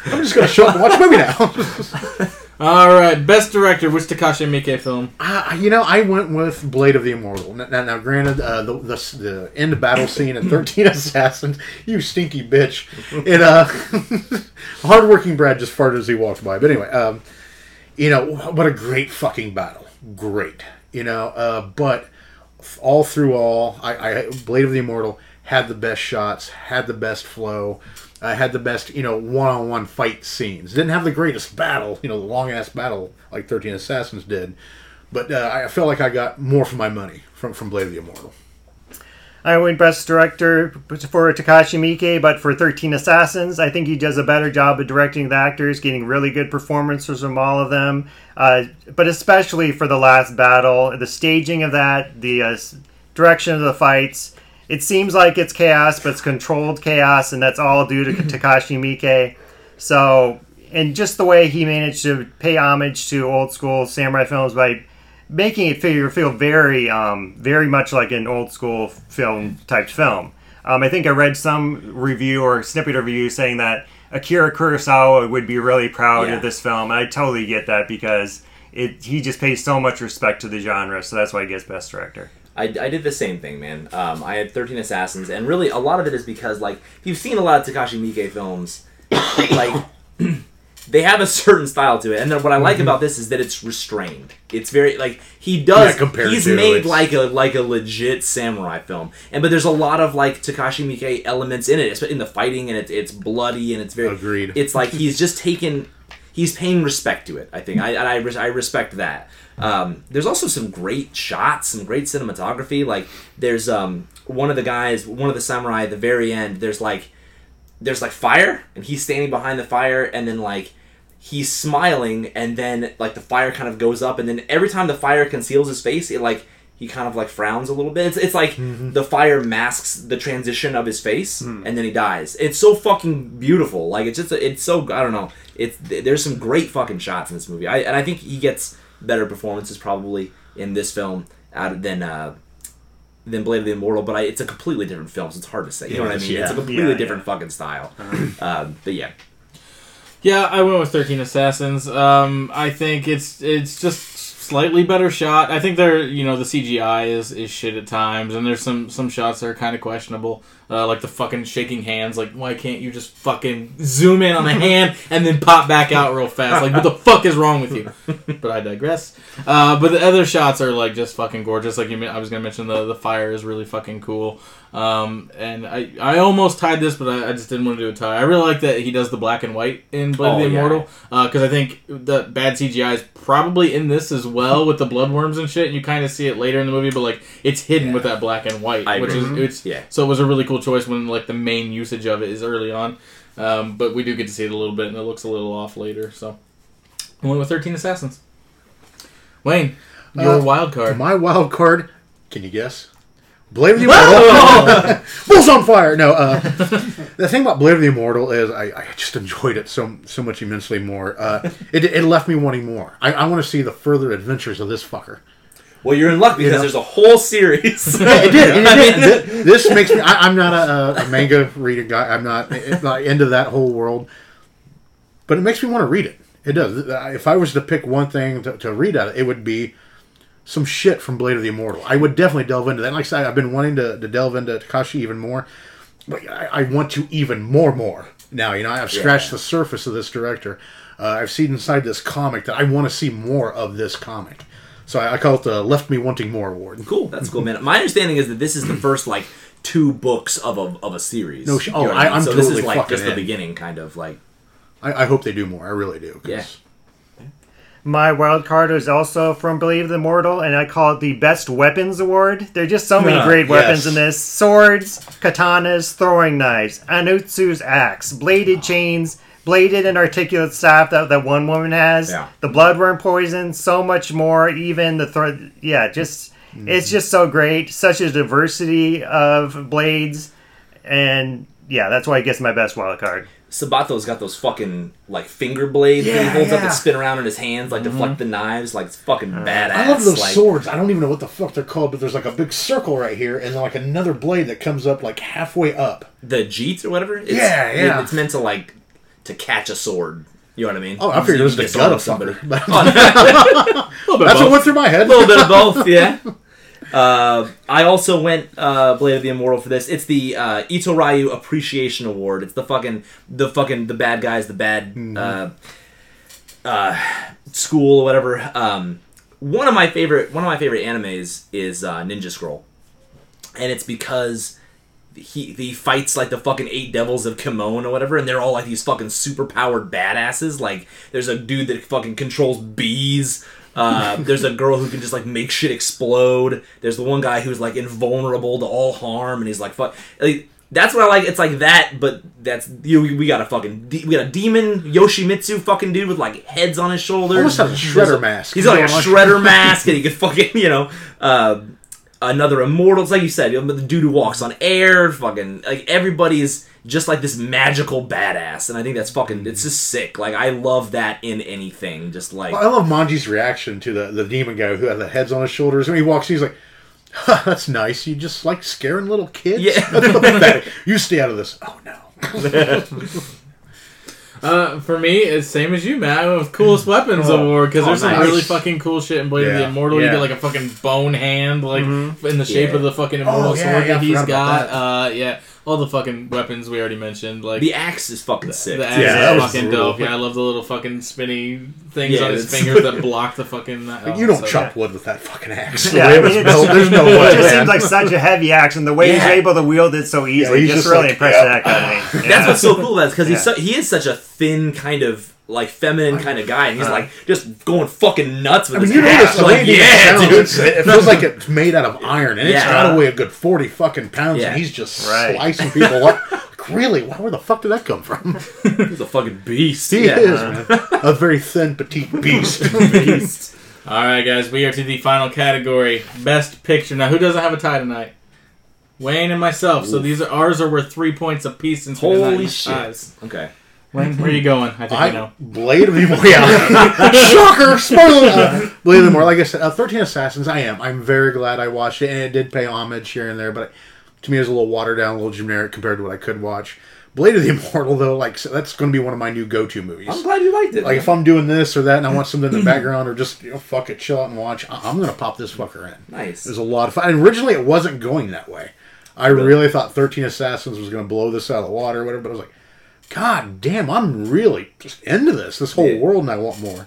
I'm just gonna show up and watch the movie now. All right, best director, which Takashi Miike film? Uh, you know, I went with Blade of the Immortal. Now, now, granted, uh, the, the the end battle scene in Thirteen Assassins, you stinky bitch. It uh, hardworking Brad just farted as he walked by. But anyway, um, you know, what a great fucking battle. Great, you know. Uh, but all through all, I, I Blade of the Immortal had the best shots, had the best flow, uh, had the best you know one-on-one fight scenes. Didn't have the greatest battle, you know, the long ass battle like Thirteen Assassins did, but uh, I felt like I got more for my money from from Blade of the Immortal. I went Best Director for Takashi Miike, but for 13 Assassins, I think he does a better job of directing the actors, getting really good performances from all of them. Uh, but especially for the last battle, the staging of that, the uh, direction of the fights. It seems like it's chaos, but it's controlled chaos, and that's all due to Takashi Miike. So, and just the way he managed to pay homage to old school samurai films by making it feel feel very um, very much like an old school film type film. Um, I think I read some review or snippet of review saying that Akira Kurosawa would be really proud Yeah. of this film, and I totally get that because it he just pays so much respect to the genre, so that's why he gets Best Director. I, I did the same thing, man. Um, I had 13 Assassins, and really a lot of it is because, like, if you've seen a lot of Takashi Miike films, like, they have a certain style to it. And then what I like about this is that it's restrained. It's very, like, he does, Yeah, he's to, made it's- like a like a legit samurai film. And, but there's a lot of, like, Takashi Miike elements in it, especially in the fighting, and it's, it's bloody, and it's very, Agreed. it's like he's just taken he's paying respect to it i think i and I, I respect that um, there's also some great shots some great cinematography. Like there's um, one of the guys one of the samurai at the very end there's like there's like fire and he's standing behind the fire and then like he's smiling and then like the fire kind of goes up and then every time the fire conceals his face it like he kind of like frowns a little bit. It's, it's like the fire masks the transition of his face and then he dies. It's so fucking beautiful. Like it's just it's so i don't know. It's there's some great fucking shots in this movie. I, and i think he gets better performances probably in this film out of, than uh than Blade of the Immortal, but I, it's a completely different film, so it's hard to say. You know what I Yes, mean? It's a completely Yeah, different yeah. fucking style. um, but yeah, Yeah, I went with Thirteen Assassins. Um, I think it's it's just slightly better shot. I think they're you know the CGI is, is shit at times, and there's some some shots that are kind of questionable, uh, like the fucking shaking hands. Like why can't you just fucking zoom in on the hand and then pop back out real fast? Like what the fuck is wrong with you? But I digress. Uh, but the other shots are like just fucking gorgeous. Like you, I was gonna mention the the fire is really fucking cool. Um, and I, I almost tied this, but I, I just didn't want to do a tie. I really like that he does the black and white in Blade of Oh, the. Immortal because I think the bad CGI is probably in this as well with the bloodworms and shit. And you kind of see it later in the movie, but like it's hidden with that black and white, I which agree. is it's Yeah. So it was a really cool choice when like the main usage of it is early on, um, but we do get to see it a little bit, and it looks a little off later. So I went with Thirteen Assassins. Wayne, your Uh, wild card. My wild card, can you guess? Blade of the Immortal. Bulls on fire. No, uh, the thing about Blade of the Immortal is I, I just enjoyed it so so much immensely more. Uh, it, it left me wanting more. I, I want to see the further adventures of this fucker. well, you're in luck because know? there's a whole series. It did. It did. Thi- This makes me. I, I'm not a, a manga reading guy. I'm not eh, not into that whole world. But it makes me want to read it. It does. If I was to pick one thing to, to read out of it, it would be some shit from Blade of the Immortal. I would definitely delve into that. Like I said, I've been wanting to, to delve into Takashi even more. But I, I want to even more, more. Now, you know, I've scratched Yeah. the surface of this director. Uh, I've seen inside this comic that I want to see more of this comic. So I, I call it the Left Me Wanting More Award. cool. That's cool, man. My understanding is that this is the first like two books of a of a series. No sh- You know oh, I- mean? I'm so this is like just the beginning, kind of like I, I hope they do more. I really do. Yeah. My wild card is also from Blade of the Immortal, and I call it the Best Weapons Award. There are just so many ah, great weapons yes. in this swords, katanas, throwing knives, Anotsu's axe, bladed ah. chains, bladed and articulate staff that, that one woman has, Yeah. the bloodworm poison, so much more, even the throw. Yeah, just. Mm. It's just so great. Such a diversity of blades. And yeah, that's why I guess my best wild card. Sabato's got those fucking like finger blades that he Yeah, holds up yeah. that spin around in his hands, like mm-hmm. deflect the knives. Like it's fucking uh, badass. I love those like, swords. I don't even know what the fuck they're called, but there's like a big circle right here, and then like another blade that comes up like halfway up. the jeets or whatever. It's, Yeah, yeah. It's meant to like to catch a sword. You know what I mean? Oh, I figured it was the can gut of somebody. somebody. Oh, no. A little bit that's of what both. went through my head. a little bit of both, yeah. Uh, I also went uh, Blade of the Immortal for this. It's the uh, Itto-ryu Appreciation Award. It's the fucking the fucking the bad guys, the bad uh, uh, school or whatever. Um, one of my favorite one of my favorite animes is uh, Ninja Scroll, and it's because he he fights like the fucking eight devils of Kimon or whatever, and they're all like these fucking super powered badasses. Like there's a dude that fucking controls bees. Uh, there's a girl who can just like make shit explode. There's the one guy who's like invulnerable to all harm, and he's like fuck. Like, that's what I like. It's like that, but that's you. We got a fucking de- we got a demon Yoshimitsu fucking dude with like heads on his shoulders. Almost has a shredder mask. He's got like a shredder mask, and he can fucking you know. Uh, another immortal. It's like you said, the dude who walks on air. Fucking like everybody is just like this magical badass, and I think that's fucking. It's just sick. Like I love that in anything. Just like I love Manji's reaction to the, the demon guy who had the heads on his shoulders. When he walks, he's like, huh, "That's nice. You just like scaring little kids. Yeah. That's pathetic. You stay out of this." Oh no. Uh, for me, it's same as you, man. I went with coolest weapons Oh. award because Oh, there's some really fucking cool shit in Blade of the Yeah. Immortal. You get like a fucking bone hand, like in the shape Yeah. of the fucking immortal Oh, yeah, sword yeah, that I he's forgot got. about Uh, yeah, all the fucking weapons we already mentioned. Like the axe is fucking sick. the axe Yeah, that is was fucking brutal. dope. Yeah, I love the little fucking spinny things Yeah, on his fingers that block the fucking. Uh, you don't so- chop wood with that fucking axe. Yeah, The way I it was mean, built, there's no It way. just seems like such a heavy axe, and the way he's able to wield it so easily he's just, just really like, impressed yeah. the heck out me. Yeah. That's what's so cool about it because he's so, he is such a thin kind of like feminine kind of guy, and he's uh-huh. like just going fucking nuts with I mean, his you axe. notice the way like, he yeah, sounds, dude. it's- It feels like it's made out of iron, and it's Yeah. got to weigh a good forty fucking pounds, Yeah. and he's just Right. slicing people up. Like, really? Wow, where the fuck did that come from? He's a fucking beast. He yeah. is, man. A very thin, petite beast. beast. All right, guys, we are to the final category: best picture. Now, who doesn't have a tie tonight? Wayne and myself. So these are ours are worth three points apiece since we did not Holy use shit. ties. Okay. Wayne, where are you going? I think I, I know. Blade of the Immortal. Yeah. Shocker! Spoiler! Uh, Blade of the Immortal. Like I said, uh, Thirteen Assassins. I am. I'm very glad I watched it, and it did pay homage here and there. But to me, it was a little watered down, a little generic compared to what I could watch. Blade of the Immortal, though, like so that's going to be one of my new go-to movies. I'm glad you liked it. Like if I'm doing this or that, and I want something in the background, or just you know, fuck it, chill out and watch. I- I'm going to pop this fucker in. nice. It was a lot of fun. And originally, it wasn't going that way. I really thought 13 Assassins was going to blow this out of the water or whatever, but I was like, God damn, I'm really just into this. This whole Yeah. world, and I want more.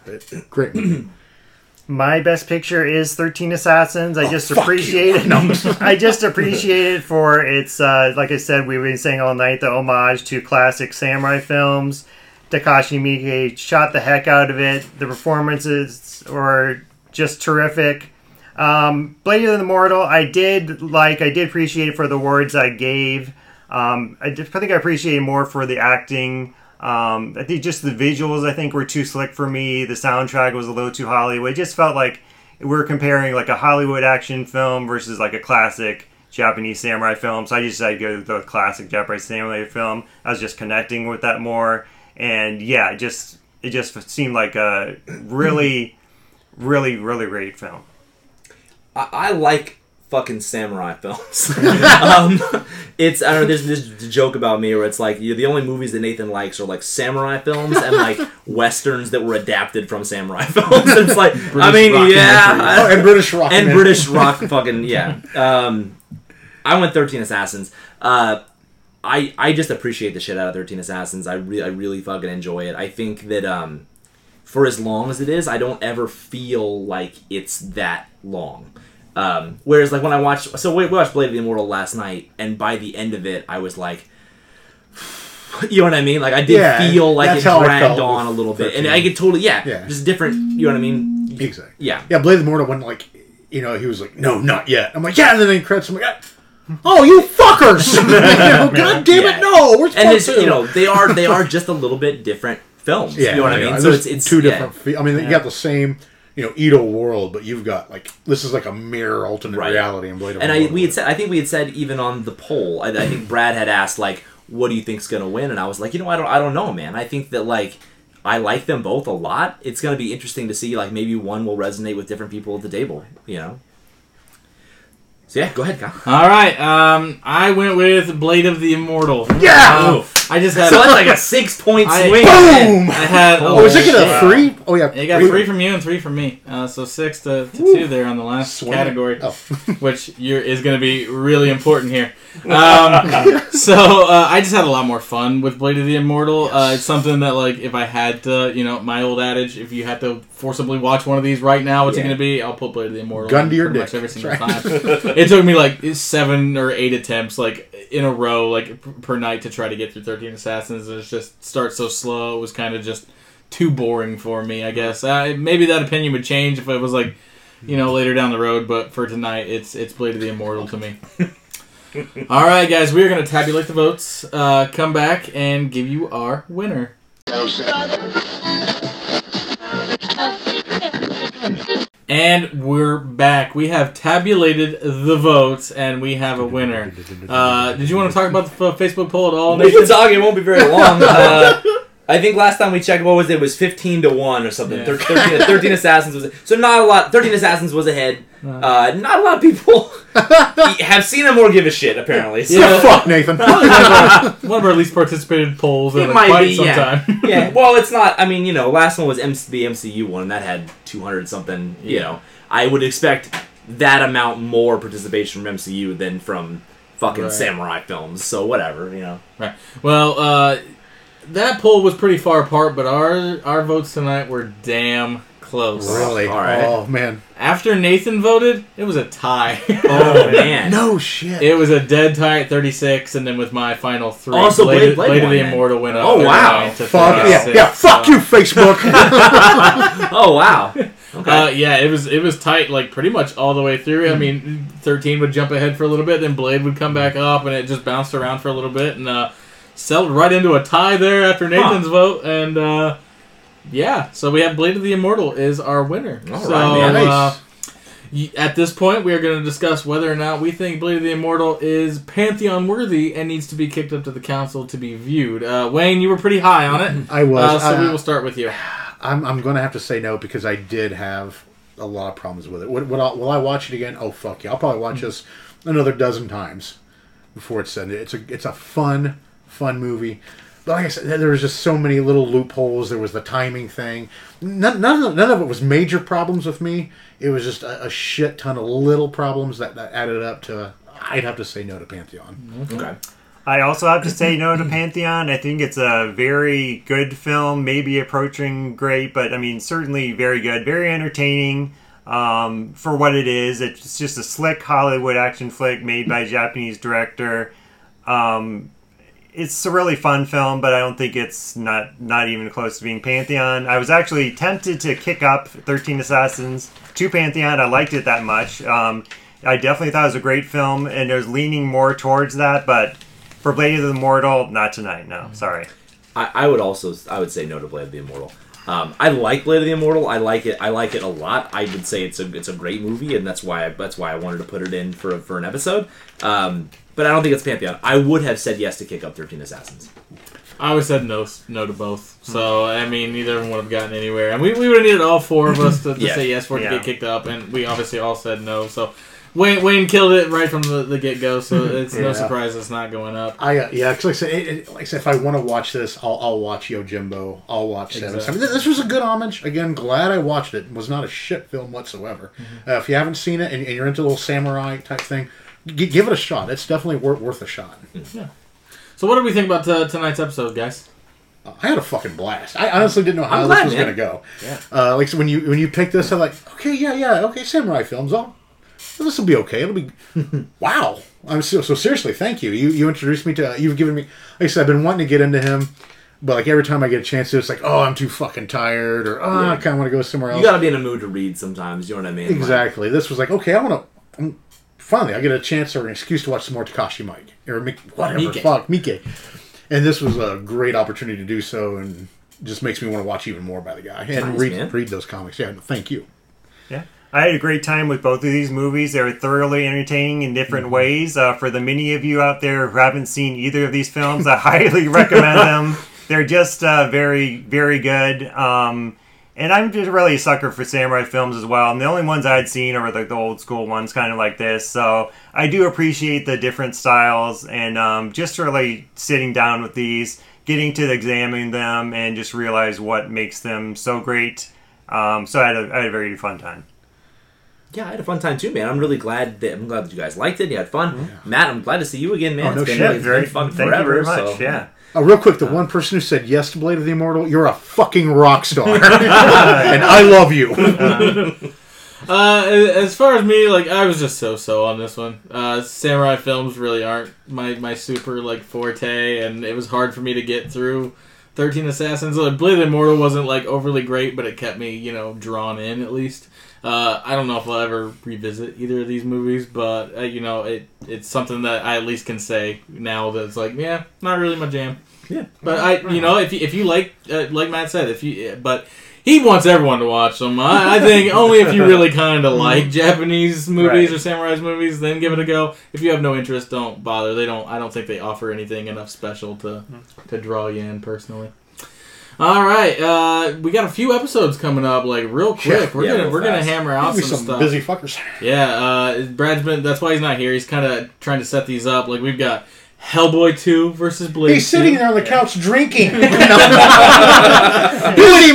Great movie. My best picture is Thirteen Assassins. I just Oh, fuck appreciate you. it. I just appreciate it for its, uh, like I said, we've been saying all night, the homage to classic samurai films. Takashi Miike shot the heck out of it. The performances were just terrific. Um, Blade of the Immortal, I did like. I did appreciate it for the words I gave. Um, I, did, I think I appreciated more for the acting. Um, I think just the visuals, I think, were too slick for me. The soundtrack was a little too Hollywood. It just felt like we we're comparing like a Hollywood action film versus like a classic Japanese samurai film. So I just decided to go with the classic Japanese samurai film. I was just connecting with that more, and yeah, it just it just seemed like a really, really, really great film. I, I like fucking samurai films. um, it's I don't know. There's this joke about me where it's like the only movies that Nathan likes are like samurai films and like westerns that were adapted from samurai films. it's like I mean, yeah. Oh, and British rock. and. British rock fucking yeah. Um, I went Thirteen Assassins. Uh, I I just appreciate the shit out of Thirteen Assassins. I really I really fucking enjoy it. I think that um, for as long as it is, I don't ever feel like it's that long. Um, whereas like when I watched so we we watched Blade of the Immortal last night, and by the end of it, I was like. You know what I mean? Like I did Yeah, feel like it dragged on a little bit, and I could totally yeah, Yeah. just different. You know what I mean? Exactly. Yeah, Yeah, Blade of the Immortal, when, like, you know, he was like, no, not yet. I'm like, yeah, and then he credits, I'm like, "Ah, oh, you fuckers! God damn Yeah. it, no! We're and it's you know they are they are just a little bit different films. Yeah, you know what I yeah, mean? So there's it's it's two yeah. different. fe- I mean, you got the same, you know, Edo world, but you've got like this is like a mirror alternate Right. reality in Blade And I we had said I think we had said even on the poll. I, I think Brad had asked like, "What do you think's gonna win?" And I was like, you know, I don't I don't know, man. I think that like. I like them both a lot. It's going to be interesting to see, like, maybe one will resonate with different people at the table, you know? So, yeah, go ahead, Kyle. All right, um, I went with Blade of the Immortal. Yeah! Um, I just had. So that's like a six point I- swing. Boom! I had. Oh, is it shit. gonna three? Oh yeah, You got three from you and three from me. Uh, so six to, to two there on the last Swing. category, Oh. which you're, is going to be really important here. Um, so uh, I just had a lot more fun with Blade of the Immortal. Uh, it's something that, like, if I had to, you know, my old adage, if you had to forcibly watch one of these right now, what's it going to be? I'll put Blade of the Immortal. Gun to your dick. every single That's time. it took me like seven or eight attempts. Like in a row, like per night, to try to get through Thirteen Assassins. It it's just starts so slow. It was kind of just too boring for me. I guess uh, maybe that opinion would change if it was like, you know, later down the road. But for tonight, it's it's Blade of the Immortal to me. All right, guys, we are going to tabulate the votes, uh, come back, and give you our winner. And we're back. We have tabulated the votes, and we have a winner. Uh, did you want to talk about the f- Facebook poll at all, We can talk. It won't be very long. Uh, I think last time we checked, what was it? It was fifteen to one or something. Yeah. Thir- 13, 13 assassins was so not a lot. Thirteen assassins was ahead. Uh, not a lot of people have seen him or give a shit. Apparently, so. Yeah. Fuck Nathan. one, of our, one of our least participated polls It like might quite be, some yeah. time. yeah. Well, it's not. I mean, you know, last one was MC, the MCU one, and that had two hundred something. You know, I would expect that amount more participation from MCU than from fucking Right. samurai films. So whatever, you know. Right. Well, uh, that poll was pretty far apart, but our our votes tonight were damn close. Really? All right. Oh man. After Nathan voted, it was a tie. Oh man. No shit. It was a dead tie at 36, and then with my final three, Oh, so Blade, Blade- Blade Blade of the. Immortal went up. Oh, wow. to Fuck yeah, yeah. Fuck So, you, Facebook. Oh wow. Okay. Uh, yeah, it was it was tight, like pretty much all the way through. I mean, 13 would jump ahead for a little bit, then Blade would come back up, and it just bounced around for a little bit, and uh, settled right into a tie there after Nathan's vote, and uh, yeah, so we have Blade of the Immortal is our winner. All so, right, man. uh, nice. y- at this point, we are going to discuss whether or not we think Blade of the Immortal is pantheon worthy and needs to be kicked up to the council to be viewed. Uh, Wayne, you were pretty high on it, I was. uh, so uh, we will start with you. I'm, I'm going to have to say no because I did have a lot of problems with it. Would, would I, will I watch it again? Oh fuck yeah! I'll probably watch this another dozen times before it's done. It's a it's a fun fun movie. But like I said, there was just so many little loopholes. There was the timing thing. None, none, of, none of it was major problems with me. It was just a, a shit ton of little problems that, that added up to. I'd have to say no to Pantheon. okay. I also have to say no to Pantheon. I think it's a very good film, maybe approaching great, but I mean, certainly very good, very entertaining um, for what it is. It's just a slick Hollywood action flick made by a Japanese director. Um, it's a really fun film, but I don't think it's not not even close to being Pantheon. I was actually tempted to kick up Thirteen Assassins to Pantheon. I liked it that much. Um, I definitely thought it was a great film, and it was leaning more towards that. But for Blade of the Immortal, not tonight. No, sorry. I, I would also I would say no to Blade of the Immortal. Um, I like Blade of the Immortal. I like it. I like it a lot. I would say it's a it's a great movie, and that's why I, that's why I wanted to put it in for for an episode. Um, but I don't think it's Pantheon. I would have said yes to kick up Thirteen Assassins. I always said no, no to both. So I mean, neither of them would have gotten anywhere, and we, we would have needed all four of us to, to Yeah. say yes for it to get kicked up, and we obviously all said no. So Wayne Wayne killed it right from the, the get go. So it's no surprise it's not going up. I uh, yeah, because like I said, it, it, like I said, if I want to watch this, I'll, I'll watch Yojimbo. I'll watch Seven. Exactly. I mean, this was a good homage. Again, glad I watched it. It was not a shit film whatsoever. Mm-hmm. Uh, if you haven't seen it and, and you're into a little samurai type thing, g- give it a shot. It's definitely worth worth a shot. Yeah. So what did we think about uh, tonight's episode, guys? Uh, I had a fucking blast. I honestly didn't know how I'm this glad, was man. going to go. Yeah. Uh, like so when you when you picked this, I'm like, okay, yeah, yeah, okay, samurai films. Oh, this will be okay. It'll be wow. I'm so, so seriously. Thank you. You you introduced me to. You've given me. Like I said, I've been wanting to get into him, but like every time I get a chance to, it's like, oh, I'm too fucking tired, or oh, I kind of want to go somewhere else. You gotta be in a mood to read sometimes. You know what I mean? Like, Exactly. This was like, okay, I want to. Finally, I get a chance or an excuse to watch some more Takashi Mike or Mik- whatever. Miike. Fuck Mike. And this was a great opportunity to do so, and just makes me want to watch even more by the guy and Nice, read man. read those comics. Yeah, thank you. Yeah. I had a great time with both of these movies. They were thoroughly entertaining in different Mm-hmm. ways. Uh, for the many of you out there who haven't seen either of these films, I highly recommend them. They're just uh, very, very good. Um, and I'm just really a sucker for samurai films as well. And the only ones I'd seen are the, the old school ones, kind of like this. So I do appreciate the different styles and um, just really sitting down with these, getting to examine them, and just realize what makes them so great. Um, so I had, a, I had a very fun time. Yeah, I had a fun time too, man. I'm really glad that I'm glad that you guys liked it. You had fun, Matt. I'm glad to see you again, man. Oh, no it's been, shit. it's Very been fun Thank forever. you very much. yeah. Uh, real quick, the one person who said yes to Blade of the Immortal, you're a fucking rock star, and I love you. Uh, as far as me, like I was just so so on this one. Uh, samurai films really aren't my my super like forte, and it was hard for me to get through. Thirteen Assassins. Like, Blade of the Immortal wasn't like overly great, but it kept me you know drawn in at least. Uh, I don't know if I'll ever revisit either of these movies, but uh, you know it it's something that I at least can say now that it's like yeah, not really my jam. Yeah. But I, you know, if you, if you like, uh, like Matt said, if you, but he wants everyone to watch them. I, I think only if you really kind of like Japanese movies Right. or samurai movies, then give it a go. If you have no interest, don't bother. They don't. I don't think they offer anything enough special to to draw you in personally. All right, uh, we got a few episodes coming up, like real quick. Yeah, we're yeah, gonna we're gonna hammer out some, some stuff. busy fuckers. Yeah, uh, Brad's been. That's why he's not here. He's kind of trying to set these up. Like we've got Hellboy two versus Blade. He's sitting 2. there on the couch drinking. Beating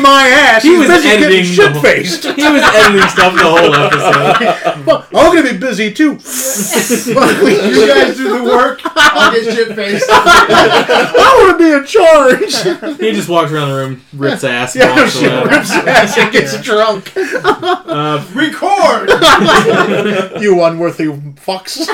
my ass. He He's was busy getting editing the shit faced. He was editing stuff the whole episode. well, I'm gonna be busy too. You guys do the work. I'll get shit faced. I want to be in charge. He just walks around the room, rips ass, Yeah, walks shit, around. rips ass and gets drunk. Uh, Record. You unworthy fucks.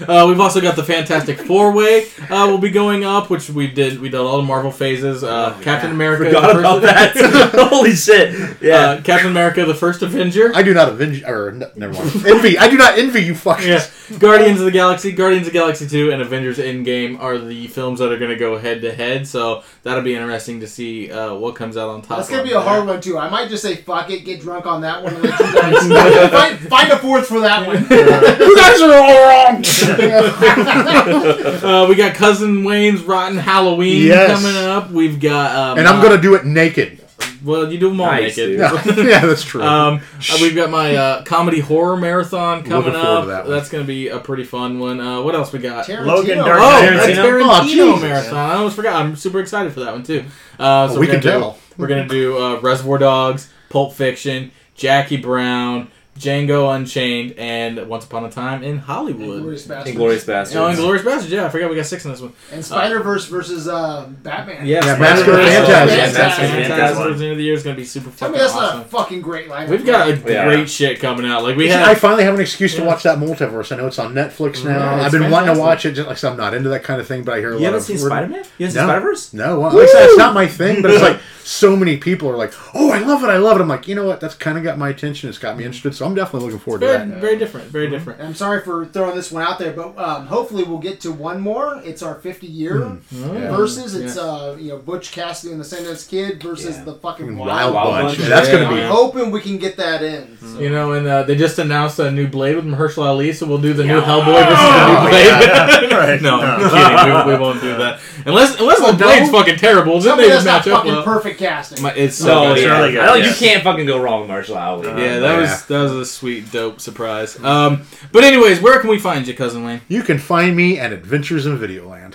Uh, we've also got the Fantastic Four Way. Uh, will be going up, which we did. We did all the Marvel phases. Uh, Captain America, the Forgot first, about that. Holy shit. Yeah. Uh, Captain America, the first Avenger. I do not avenge, or n- never mind. Envy. I do not envy you fuckers. Yeah, Guardians of the Galaxy, Guardians of the Galaxy 2, and Avengers Endgame are the films that are going to go head to head. So that'll be interesting to see uh, what comes out on top. That's gonna be a that. hard one too. I might just say fuck it, get drunk on that one, and let you guys find, find a fourth for that one. You guys are all wrong. Uh, we got Cousin Wayne's Rotten Halloween Yes. coming up. We've got. Um, and I'm uh, gonna do it naked. Well, you do them all Nice, naked. Yeah, yeah that's true. Um, uh, we've got my uh, comedy horror marathon coming up. to that. That's going to be a pretty fun one. Uh, what else we got? Tarantino. Logan Dark Oh, Knight. a Tarantino? Tarantino Oh, marathon. I almost forgot. I'm super excited for that one too. Uh, so we we're can gonna do- tell. We're gonna do uh, Reservoir Dogs, Pulp Fiction, Jackie Brown, Django Unchained, and Once Upon a Time in Hollywood. Inglourious Basterds. Inglorious Bastards. Oh, and Glorious Bastards. Yeah, I forgot we got six in this one. And Spider Verse versus uh, Batman. Yeah, Yeah, Spider-Man. Massacre of Yeah, Phantasm. Massacre of Phantasm. Phantasm the end of the year is gonna be super Tell fucking me that's awesome. not a fucking great lineup. We've got a Yeah. great shit coming out. Like we have. I finally have an excuse to watch that multiverse. I know it's on Netflix now. Yeah, I've been wanting to watch it. Just like I said, I'm not into that kind of thing, but I hear a You lot haven't of. seen Spider Man? You haven't seen No. Spider Verse? No, well, like I it's not my thing, but it's like so many people are like, "Oh, I love it, I love it." I'm like, you know what? That's kind of got my attention. It's got me interested, so I'm definitely looking forward to very, that. very different. Very different. I'm sorry for throwing this one out there, but um, hopefully we'll get to one more. It's our 50 year Yeah. versus. It's uh, you know Butch Cassidy and the Sundance Kid versus Yeah. the fucking Wild, Wild, Wild Bunch. Bunch. That's Yeah. gonna I'm be. hoping we can get that in. So. You know, and uh, they just announced a new Blade with Mahershala Ali, so we'll do the new Hellboy versus the new Oh, Blade. Right. no, I'm kidding. We, we won't do that unless unless Oh, the Blade's no? fucking terrible. Tell Then me they that's not match up fucking well. perfect casting. My- It's so No, it's yeah. really good, I don't, yeah. You can't fucking go wrong with Mahershala Ali. Yeah, that Yeah. was that was a sweet, dope surprise. Um, but anyways, where can we find you, cousin Wayne? You can find me at Adventures in Videoland.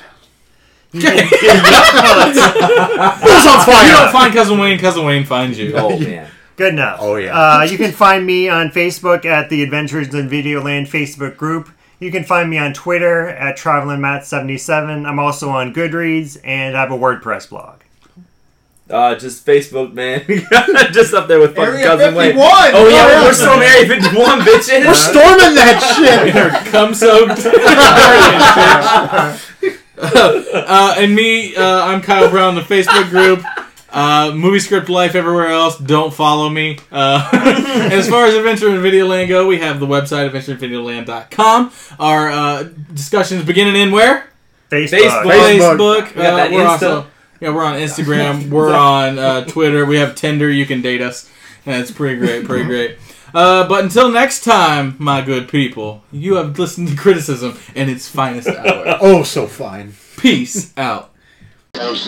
Who's on fire? You don't find cousin Wayne. Cousin Wayne finds you. Oh, man. Good enough. Oh, yeah. Uh, you can find me on Facebook at the Adventures in Videoland Facebook group. You can find me on Twitter at TravelingMatt77. I'm also on Goodreads and I have a WordPress blog. Uh, just Facebook, man. just up there with fucking Area cousin 51. Wayne. Oh yeah, we're still married 51 bitches. We're storming that shit. We're Come soaked. uh, and me, uh, I'm Kyle Brown, the Facebook group. Uh, movie script life everywhere else. Don't follow me. Uh, as far as Adventure in Videoland go, we have the website adventureinvideoland.com. Our uh, discussions and end where? Facebook. Facebook. Facebook. We got Uh, that we're Insta. also yeah, we're on Instagram. We're on uh, Twitter. We have Tinder. You can date us. And it's pretty great. Pretty great. Uh, but until next time, my good people, you have listened to criticism in its finest hour. Oh, so fine. Peace out. Those-